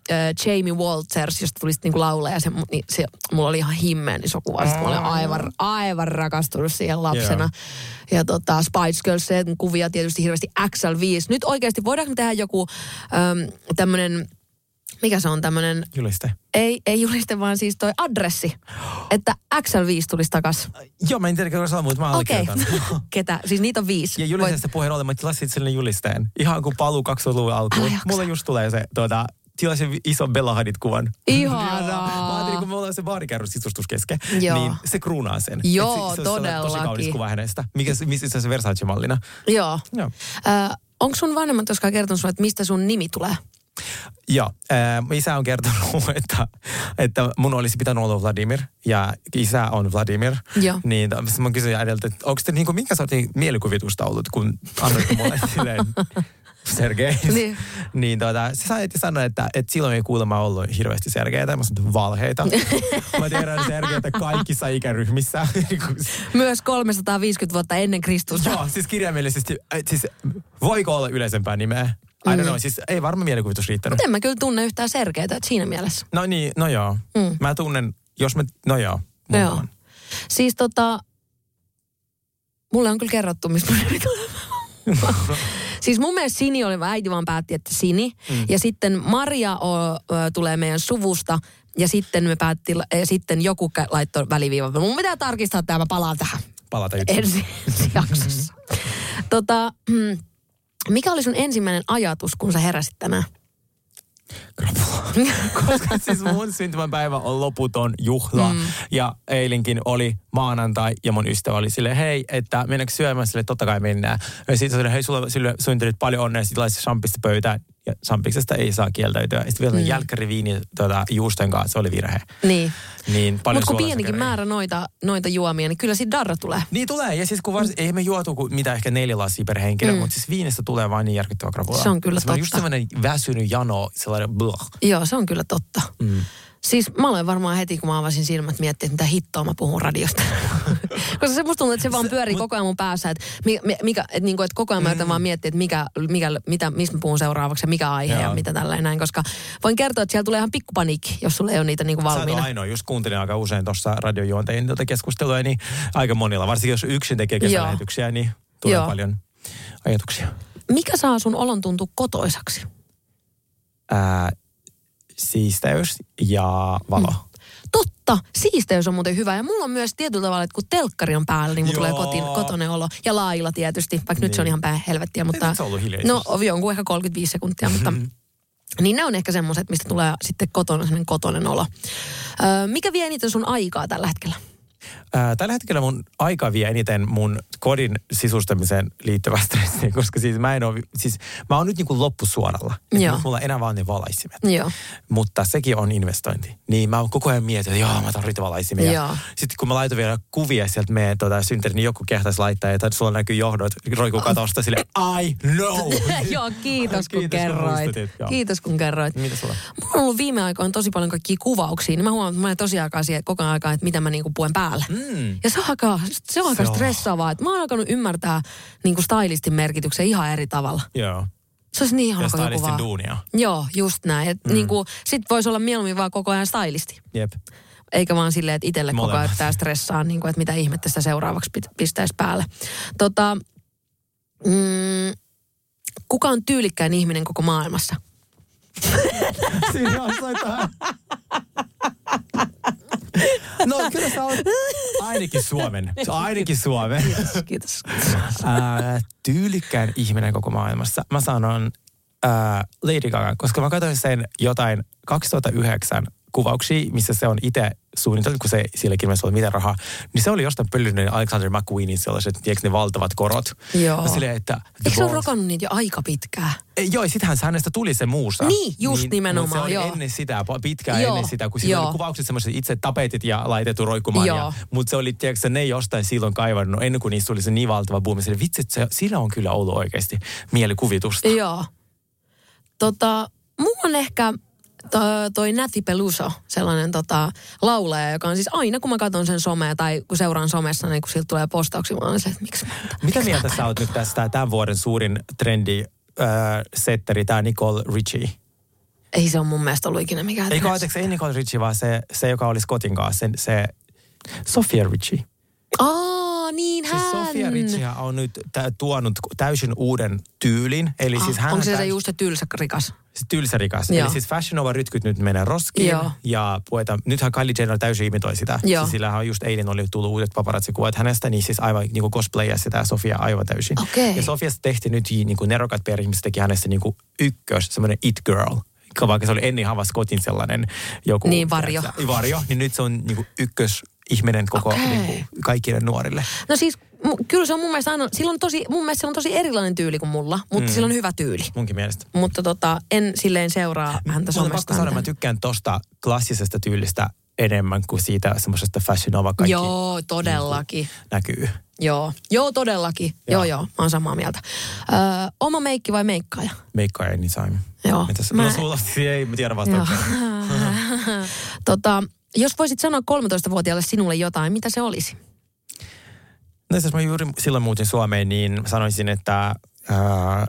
Jamie Walters, josta tuli sitten niinku laulaja, ja se, niin se, mulla oli ihan himmeä niin se kuva. Sitten mä olin aivan, aivan rakastunut siihen lapsena. Ja tota, Spice Girls, kuvia tietysti hirveästi XL5. Nyt oikeasti voidaanko tehdä joku ähm, tämmönen, mikä se on tämmönen, Juliste. ei, ei juliste, vaan siis toi adressi. Että XL5 tulisi takas. Joo, mä en tiedä, kuka se mutta mä Okei. allekirjoitan. Ketä? Siis niitä on viisi. Ja julisteesta puheen ollen, mä tilasin itselleni julisteen. Ihan kuin paluu 2000-luvun alkuun. Mulla just tulee se, tuota, tilasin ison Bella Hadid-kuvan. Ihanaa. Mä ajattelin, kun me ollaan se baarikerros sisustus kesken, Joo. niin se kruunaa sen. Joo, Et se, se on Tosi kaunis kuva hänestä. Mikä, se- missä se Versace-mallina. Joo. Joo. Äh, onko sun vanhemmat koskaan kertonut sulle, että mistä sun nimi tulee? Joo, isä on kertonut, että, että mun olisi pitänyt olla Vladimir ja isä on Vladimir. Joo. Niin mä kysyin äidiltä, että onko te niinku, minkä sortin mielikuvitusta ollut, kun annoitte mulle silleen Sergei. Niin. niin tuota, se sai sanoa, että, että silloin ei kuulemma ollut hirveästi Sergeitä. Mä sanoin, että valheita. Mä tiedän Sergeitä kaikissa ikäryhmissä. Myös 350 vuotta ennen Kristusta. Joo, siis kirjaimellisesti, siis voiko olla yleisempää nimeä? I don't know, siis ei varmaan mielikuvitus riittänyt. Mutta en mä kyllä tunne yhtään Sergeitä, että siinä mielessä. No niin, no joo. Mm. Mä tunnen, jos mä, no joo. mun Joo. Siis tota, mulle on kyllä kerrottu, mistä mun nimi. Siis mun mielestä Sini oli, äiti vaan päätti, että Sini. Mm. Ja sitten Maria o, ö, tulee meidän suvusta. Ja sitten me päätti, ja sitten joku laittoi väliviivan. Mun pitää tarkistaa tämä, mä palaan tähän Palata ensi jaksossa. tota, mm, mikä oli sun ensimmäinen ajatus, kun sä heräsit tänään? Koska siis mun syntymäpäivä on loputon juhla. Mm. Ja eilinkin oli maanantai ja mun ystävä oli silleen, hei, että mennäänkö syömään sille, totta kai mennään. Ja sitten sille, hei, sulla sille syntynyt paljon onnea, sitten laisi champista pöytään. Ja champiksesta ei saa kieltäytyä. Ja sitten vielä mm. jälkkäriviini tuota, juusten kanssa, se oli virhe. Niin. Niin paljon Mutta kun pienikin määrä noita, noita juomia, niin kyllä siitä darra tulee. Niin tulee, ja siis kun vars, ei me juotu kuin mitä ehkä neljä lasia per henkilö, Mm. mm. mutta siis viinestä tulee vain niin järkyttävä krapula. Se on kyllä se on just totta. semmoinen väsynyt jano, sellainen blah. Joo, se on kyllä totta. Mm. Siis mä olen varmaan heti, kun mä avasin silmät, miettiä, että mitä hittoa mä puhun radiosta. Koska se musta tuntuu, että se vaan pyörii koko ajan mun päässä. Että, mi- mi- mikä, että, niinku, että koko ajan mä yritän vaan miettiä, että mikä, mikä, mitä, mistä mä puhun seuraavaksi ja mikä aihe ja Joo. mitä tällainen näin. Koska voin kertoa, että siellä tulee ihan pikkupaniikki, jos sulla ei ole niitä niinku Sä et ole valmiina. ainoa, just kuuntelin aika usein tuossa radiojuontajien tuota keskustelua, niin aika monilla, varsinkin jos yksin tekee kesälähetyksiä, niin tulee Joo. paljon ajatuksia. Mikä saa sun olon tuntua kotoisaksi? Ää, siisteys ja valo. Mm. Totta, siisteys on muuten hyvä. Ja mulla on myös tietyllä tavalla, että kun telkkari on päällä, niin mulla tulee kotiin, kotonen olo. Ja lailla tietysti, vaikka niin. nyt se on Niin. ihan päin helvettiä. Mutta, se on ollut hiljaisuus. No jonkun ehkä 35 sekuntia, mutta niin ne on ehkä semmoiset, mistä tulee sitten kotona semmoinen kotonen olo. Öö, mikä vie eniten sun aikaa tällä hetkellä? Ää, tällä hetkellä mun aika vie eniten mun kodin sisustamiseen liittyvää stressiä, koska siis mä en ole, siis mä oon nyt niin kuin loppusuoralla. Joo. nyt mulla on enää vaan ne valaisimet. Joo. Mutta sekin on investointi. Niin mä oon koko ajan mietin, että joo, mä tarvitsen valaisimia. Joo. Sitten kun mä laitoin vielä kuvia sieltä meidän tota, synttäri, niin joku kehtaisi laittaa, että sulla näkyy johdot, roikuu katosta sille, I know. Joo, kiitos kun Kiitos, kun kerroit. muistutit, joo. Kiitos kun kerroit. Mitä sulla? Mulla on ollut viime aikoina tosi paljon kaikkia kuvauksia, niin mä huomaan, että mä olen tosi aikaa siihen, koko ajan aikaa, että mitä mä niinku puen päälle. Mm. Ja se on aika, se on aika Se on. stressaavaa, että mä oon alkanut ymmärtää niinku stylistin merkityksen ihan eri tavalla. Joo. Se olisi niin ihana, kun joku vaan... duunia. Joo, just näin. Et mm. niinku, sit voisi olla mieluummin vaan koko ajan stylisti. Jep. Eikä vaan silleen, että itselle koko ajan yrittää stressaa, niin kuin, että mitä ihmettä sitä seuraavaksi pistäisi päälle. Tota, mm, kuka on tyylikkäin ihminen koko maailmassa? Siinä on. No kyllä sä oot ainakin Suomen. Se on ainakin Suomen. Kiitos, kiitos. Ää, tyylikkään ihminen koko maailmassa. Mä sanon ää, Lady Gaga, koska mä katsoin sen jotain 2009 kuvauksia, missä se on itse suunniteltu, kun se sillekin ilmeisesti oli mitä rahaa, niin se oli jostain pöllynyt Alexander McQueenin sellaiset, tiedätkö ne valtavat korot. Joo. Silleen, että... Eikö se ole rokannut niitä jo aika pitkään? Ei, Joo, sittenhän hänestä tuli se muusa. Niin, just mutta nimenomaan, se oli joo. ennen sitä, pitkään Joo, ennen sitä, kun siinä joo. oli kuvaukset semmoiset itse tapetit ja laitettu roikkumaan. Joo. Ja, mutta se oli, tiedätkö, ne jostain silloin kaivannut, ennen kuin niistä tuli se niin valtava buumi. Sille, vitsi, että se, sillä on kyllä ollut oikeasti mielikuvitusta. Joo. Tota, mulla on ehkä to, toi Nathy Peluso, sellainen tota, laulaja, joka on siis aina, kun mä katson sen somea tai kun seuraan somessa, niin kun siltä tulee postauksia, mä oon se, että miksi mä en Mitä mieltä sä oot nyt tästä tämän vuoden suurin trendi äh, setteri, tämä Nicole Richie? Ei se on mun mielestä ollut ikinä mikään. Eikö ajatelko ei Nicole Richie, vaan se, se joka oli Scottin kanssa, se, se Sofia Richie. Aa, niin hän. Siis Sofia Richie on nyt tä- tuonut täysin uuden tyylin. Eli Ah, siis hän onko on se se täys- just se tylsä rikas? siis tylsärikas. Joo. Eli siis Fashion Nova rytkyt nyt menee roskiin. Joo. Ja puhutaan, nythän Kylie Jenner täysin imitoi sitä. Joo. Siis sillähän on just eilen oli tullut uudet paparazzi-kuvat hänestä, niin siis aivan niin kuin cosplayia sitä Sofia aivan täysin. Okei. Ja Sofiasta tehtiin nyt niin kuin nerokat perihmiset teki hänestä niin kuin ykkös, semmoinen it girl. Vaikka se oli ennen Hava Scottin sellainen joku... Niin, varjo. tiedätkö, Varjo, niin nyt se on niin kuin ykkös ihminen koko Okei. niin kuin, kaikille nuorille. No siis, mu- kyllä se on mun mielestä aina, sillä on tosi, mun mielestä on tosi erilainen tyyli kuin mulla, mutta Mm. sillä on hyvä tyyli. Munkin mielestä. Mutta tota, en silleen seuraa häntä somesta. sanoa, mä tykkään tosta klassisesta tyylistä enemmän kuin siitä semmoisesta fashion nova kaikki Joo, todellakin. näkyy. Joo, joo todellakin. Joo, joo, mä oon samaa mieltä. Öö, oma meikki vai meikkaaja? Meikka anytime. Joo. Mitäs? Mä- No sulla ei mä tiedä vastauksia. tota, jos voisit sanoa 13-vuotiaalle sinulle jotain, mitä se olisi? No jos mä juuri silloin muutin Suomeen, niin sanoisin, että ää,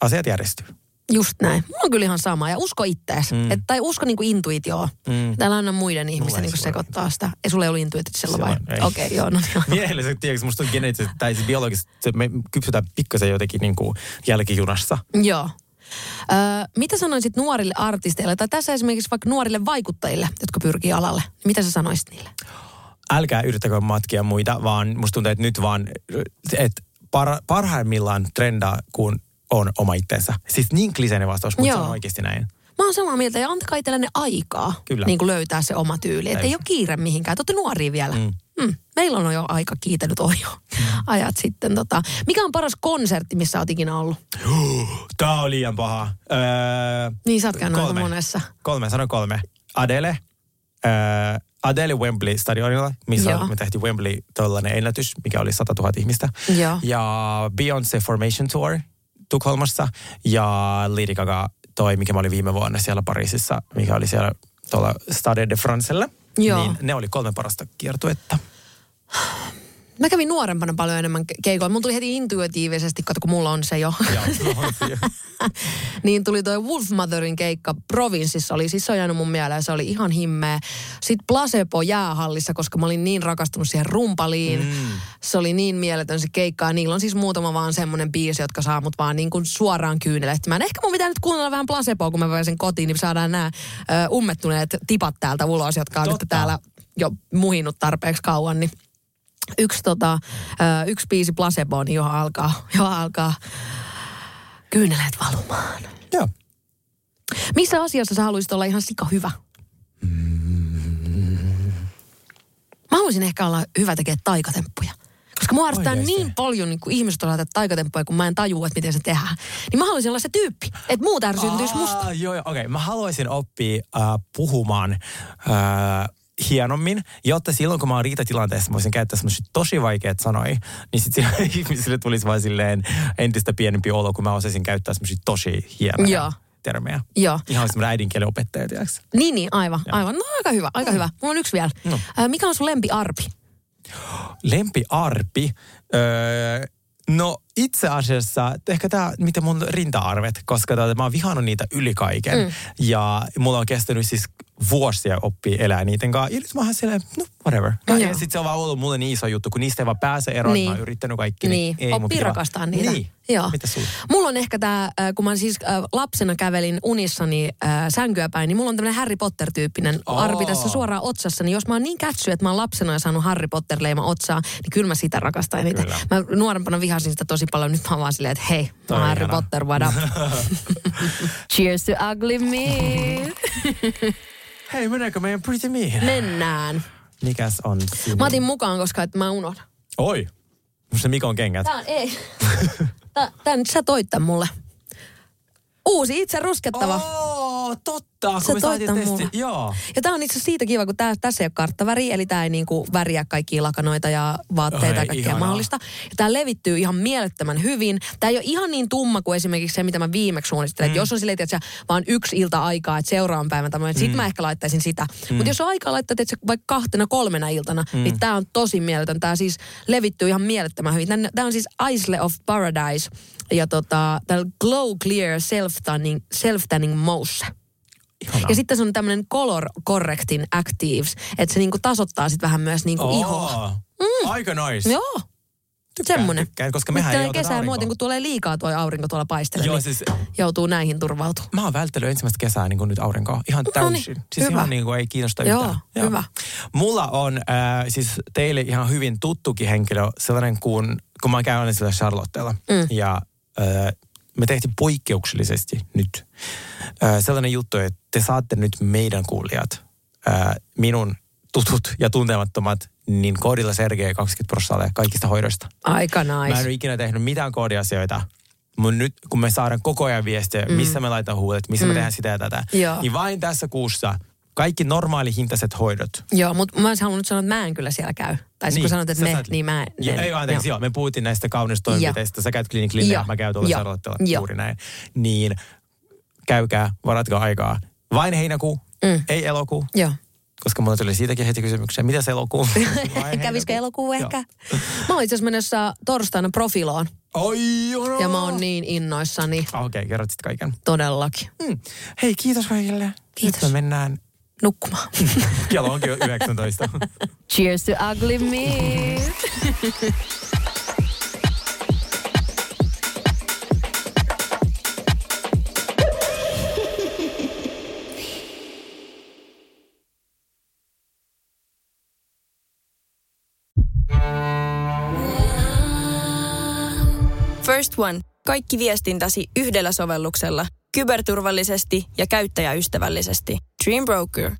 asiat järjestyy. Just näin. Mulla on kyllä ihan sama. Ja usko ittees. Mm. Et, tai usko niinku intuitioon. Mm. Täällä aina muiden ihmisten niinku sekoittaa sitä. Ei sulla ei ollut intuitiota silloin vai? Okei, okay, joo, no niin. Miehelle se, tiedätkö, musta on geneettisesti, tai siis biologisesti, se, me kypsytään pikkasen jotenkin niin kuin jälkijunassa. Joo. Öö, mitä sanoisit nuorille artisteille, tai tässä esimerkiksi vaikka nuorille vaikuttajille, jotka pyrkii alalle? Mitä sä sanoisit niille? Älkää yrittäkö matkia muita, vaan musta tuntuu, että nyt vaan, että par, parhaimmillaan trendaa, kun on oma itsensä. Siis niin kliseinen vastaus, mutta se Joo. on oikeasti näin. Mä oon samaa mieltä ja antakaa itsellenne aikaa Kyllä. Niin kuin löytää se oma tyyli. Että ei ole kiire mihinkään. Te nuoria vielä. Mm. Mm. Meillä on jo aika kiitellyt on jo ajat sitten. Tota. Mikä on paras konsertti, missä oot ikinä ollut? Tää on liian paha. Öö, Niin sä oot käynyt kolme. monessa. Kolme, sano kolme. Adele. Öö, Adele Wembley stadionilla, missä Joo. me tehtiin Wembley tollainen ennätys, mikä oli 100 000 ihmistä. Joo. Ja Beyoncé Formation Tour Tukholmassa ja Lady Gaga toi, mikä mä olin viime vuonna siellä Pariisissa, mikä oli siellä tuolla Stade de Francella. Joo. Niin ne oli kolme parasta kiertuetta. Mä kävin nuorempana paljon enemmän ke- keikoilla. Mulla tuli heti intuitiivisesti, kato kun mulla on se jo. niin tuli toi Wolfmotherin keikka Provinssissa. Oli, siis se on jäänyt mun mieleen, se oli ihan himmeä. Sitten Placebo jäähallissa, koska mä olin niin rakastunut siihen rumpaliin. Mm. Se oli niin mieletön se keikka. Ja niillä on siis muutama vaan semmoinen biisi, jotka saa mut vaan niin kuin suoraan kyynelehtimään. Ehkä mun pitää nyt kuunnella vähän Placeboa, kun mä pääsen kotiin, niin saadaan nämä ummettuneet tipat täältä ulos, jotka on Totta. nyt täällä jo muhinut tarpeeksi kauan. Niin yksi, tota, yksi biisi Placebo, niin johon alkaa, johon alkaa kyyneleet valumaan. Joo. Missä asiassa sä haluaisit olla ihan sika hyvä? Mä haluaisin ehkä olla hyvä tekemään taikatemppuja. Koska mua Oikeesti? niin paljon niin kuin ihmiset on taikatemppuja, kun mä en tajua, että miten se tehdään. Niin mä haluaisin olla se tyyppi, että muut ärsyyntyisi musta. Joo, joo, okei. Okay. Mä haluaisin oppia äh, puhumaan äh, hienommin, jotta silloin kun mä oon riitatilanteessa, mä voisin käyttää semmoisia tosi vaikeat sanoja, niin sitten ihmisille tulisi vaan silleen entistä pienempi olo, kun mä osaisin käyttää semmoisia tosi hienoja Joo. termejä. Joo. Ihan semmoinen äidinkielen opettaja, tiedätkö? Niin, niin, aivan, aivan. No aika hyvä, aika hyvä. Mulla on yksi vielä. No. Äh, mikä on sun lempiarpi? Lempiarpi. Öö, no itse asiassa ehkä tämä, miten mun rinta-arvet, koska tota, mä oon vihannut niitä yli kaiken. Mm. Ja mulla on kestänyt siis vuosia oppia elää niiden kanssa. Ja nyt mä oon silleen, no whatever. No, ja Joo. sit se on vaan ollut mulle niin iso juttu, kun niistä ei vaan pääse eroon. Niin. Mä oon yrittänyt kaikki. Niin, ei mun oppii pitää- rakastaa niitä. Niin. Joo. Mitä sulla? Mulla on ehkä tämä, kun mä siis äh, lapsena kävelin unissani äh, sänkyä päin, niin mulla on tämmöinen Harry Potter-tyyppinen Oo. arpi tässä suoraan otsassa. Niin jos mä oon niin kätsy, että mä oon lapsena saanut Harry Potter-leima otsaa, niin kyllä mä sitä rakastan eniten. Mä nuorempana vihasin sitä tosi paljon. Nyt mä oon vaan silleen, että hei, mä oon on Harry. Potter, what up? Cheers to ugly me. Hei, meneekö meidän Pretty Me? Mennään. Mikäs on sinun? Mä otin mukaan, koska et mä unohdan. Oi, musta Mikon kengät. Tää on, ei. Nyt sä toit tän mulle. Uusi itse ruskettava. Oo, totta. Sä Kun me toit saatiin testi. mulle. Joo. Ja tää on itse siitä kiva, kun tää, tässä ei ole karttaväri, eli tää ei niinku väriä kaikkia lakanoita ja vaatteita Oi, ja kaikkea ihanaa. mahdollista. Ja tää levittyy ihan mielettömän hyvin. Tää ei ole ihan niin tumma kuin esimerkiksi se, mitä mä viimeksi suunnittelin. Mm. Jos on silleen, että vaan yksi ilta aikaa, että seuraavan päivän tämmöinen, mm. sit mä ehkä laittaisin sitä. Mm. Mutta jos on aikaa laittaa että vaikka kahtena, kolmena iltana, mm. niin tää on tosi mieletön. Tää siis levittyy ihan mielettömän hyvin. Tää on siis Isle of Paradise ja tota, tää Glow Clear Self-Tanning, self-tanning Mousse. Ihanaa. Ja sitten se on tämmöinen color correcting actives, että se niinku tasoittaa sitten vähän myös niinku Oo. ihoa. Mm. Aika nice. Joo, Tykkään, semmoinen. Tykkään, koska mehän ei Nyt oteta kesää muuten, kun tulee liikaa tuo aurinko tuolla paistelee, Joo, niin siis joutuu näihin turvautumaan. mä oon vältellyt ensimmäistä kesää niin kuin nyt aurinkoa. Ihan No niin, täysin. siis hyvä. ihan niin kuin ei kiinnosta Joo, yhtään. hyvä. Mulla on äh, siis teille ihan hyvin tuttukin henkilö, sellainen kuin, kun mä käyn aina sillä Charlottella. Mm. Ja me tehtiin poikkeuksellisesti nyt sellainen juttu, että te saatte nyt meidän kuulijat, minun tutut ja tuntemattomat, niin koodilla Sergei 20 prosenttia kaikista hoidoista. Aika Mä en nice. ole ikinä tehnyt mitään koodiasioita. Mutta nyt kun me saadaan koko ajan viestejä, mm. missä me laitan huulet, missä mm. me tehdään sitä ja tätä, Joo. niin vain tässä kuussa Kaikki normaalihintaiset hoidot. Joo, mutta mä olisin halunnut sanoa, että mä en kyllä siellä käy. Tai niin, kun sanot, että me, sanoit- niin mä en. Joo, ei anteeksi, joo. Me puhuttiin näistä kaunistoimenpiteistä. Sä käyt klinik Joo. Linnealla, mä käyn tuolla Joo. Joo. juuri näin. Niin käykää, varatkaa aikaa. Vain heinäkuu, Mm. ei elokuu. Joo. Koska mulla tuli siitäkin heti kysymyksiä. Mitä se elokuu? Kävisikö elokuu Joo. ehkä? Mä oon itse asiassa menossa torstaina profiloon. Oi, joo. Ja mä oon niin innoissani. Okei, okay, kerrot sitten kaiken. Todellakin. Mm. Hei, kiitos kaikille. Kiitos. Nyt me mennään. Nukkumaan. Kello onkin jo 19. Cheers to ugly me. First One. Kaikki viestintäsi yhdellä sovelluksella. Kyberturvallisesti ja käyttäjäystävällisesti. Dream Broker.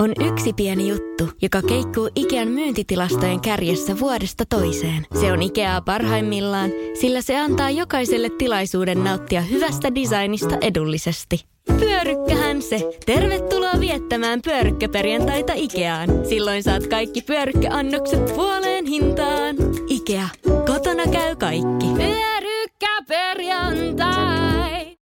On yksi pieni juttu, joka keikkuu Ikean myyntitilastojen kärjessä vuodesta toiseen. Se on Ikeaa parhaimmillaan, sillä se antaa jokaiselle tilaisuuden nauttia hyvästä designista edullisesti. Pyörykkähän se! Tervetuloa viettämään pyörykkäperjantaita Ikeaan. Silloin saat kaikki pyörykkäannokset puoleen hintaan. Ikea, käy kaikki. Pyörykkä perjantai.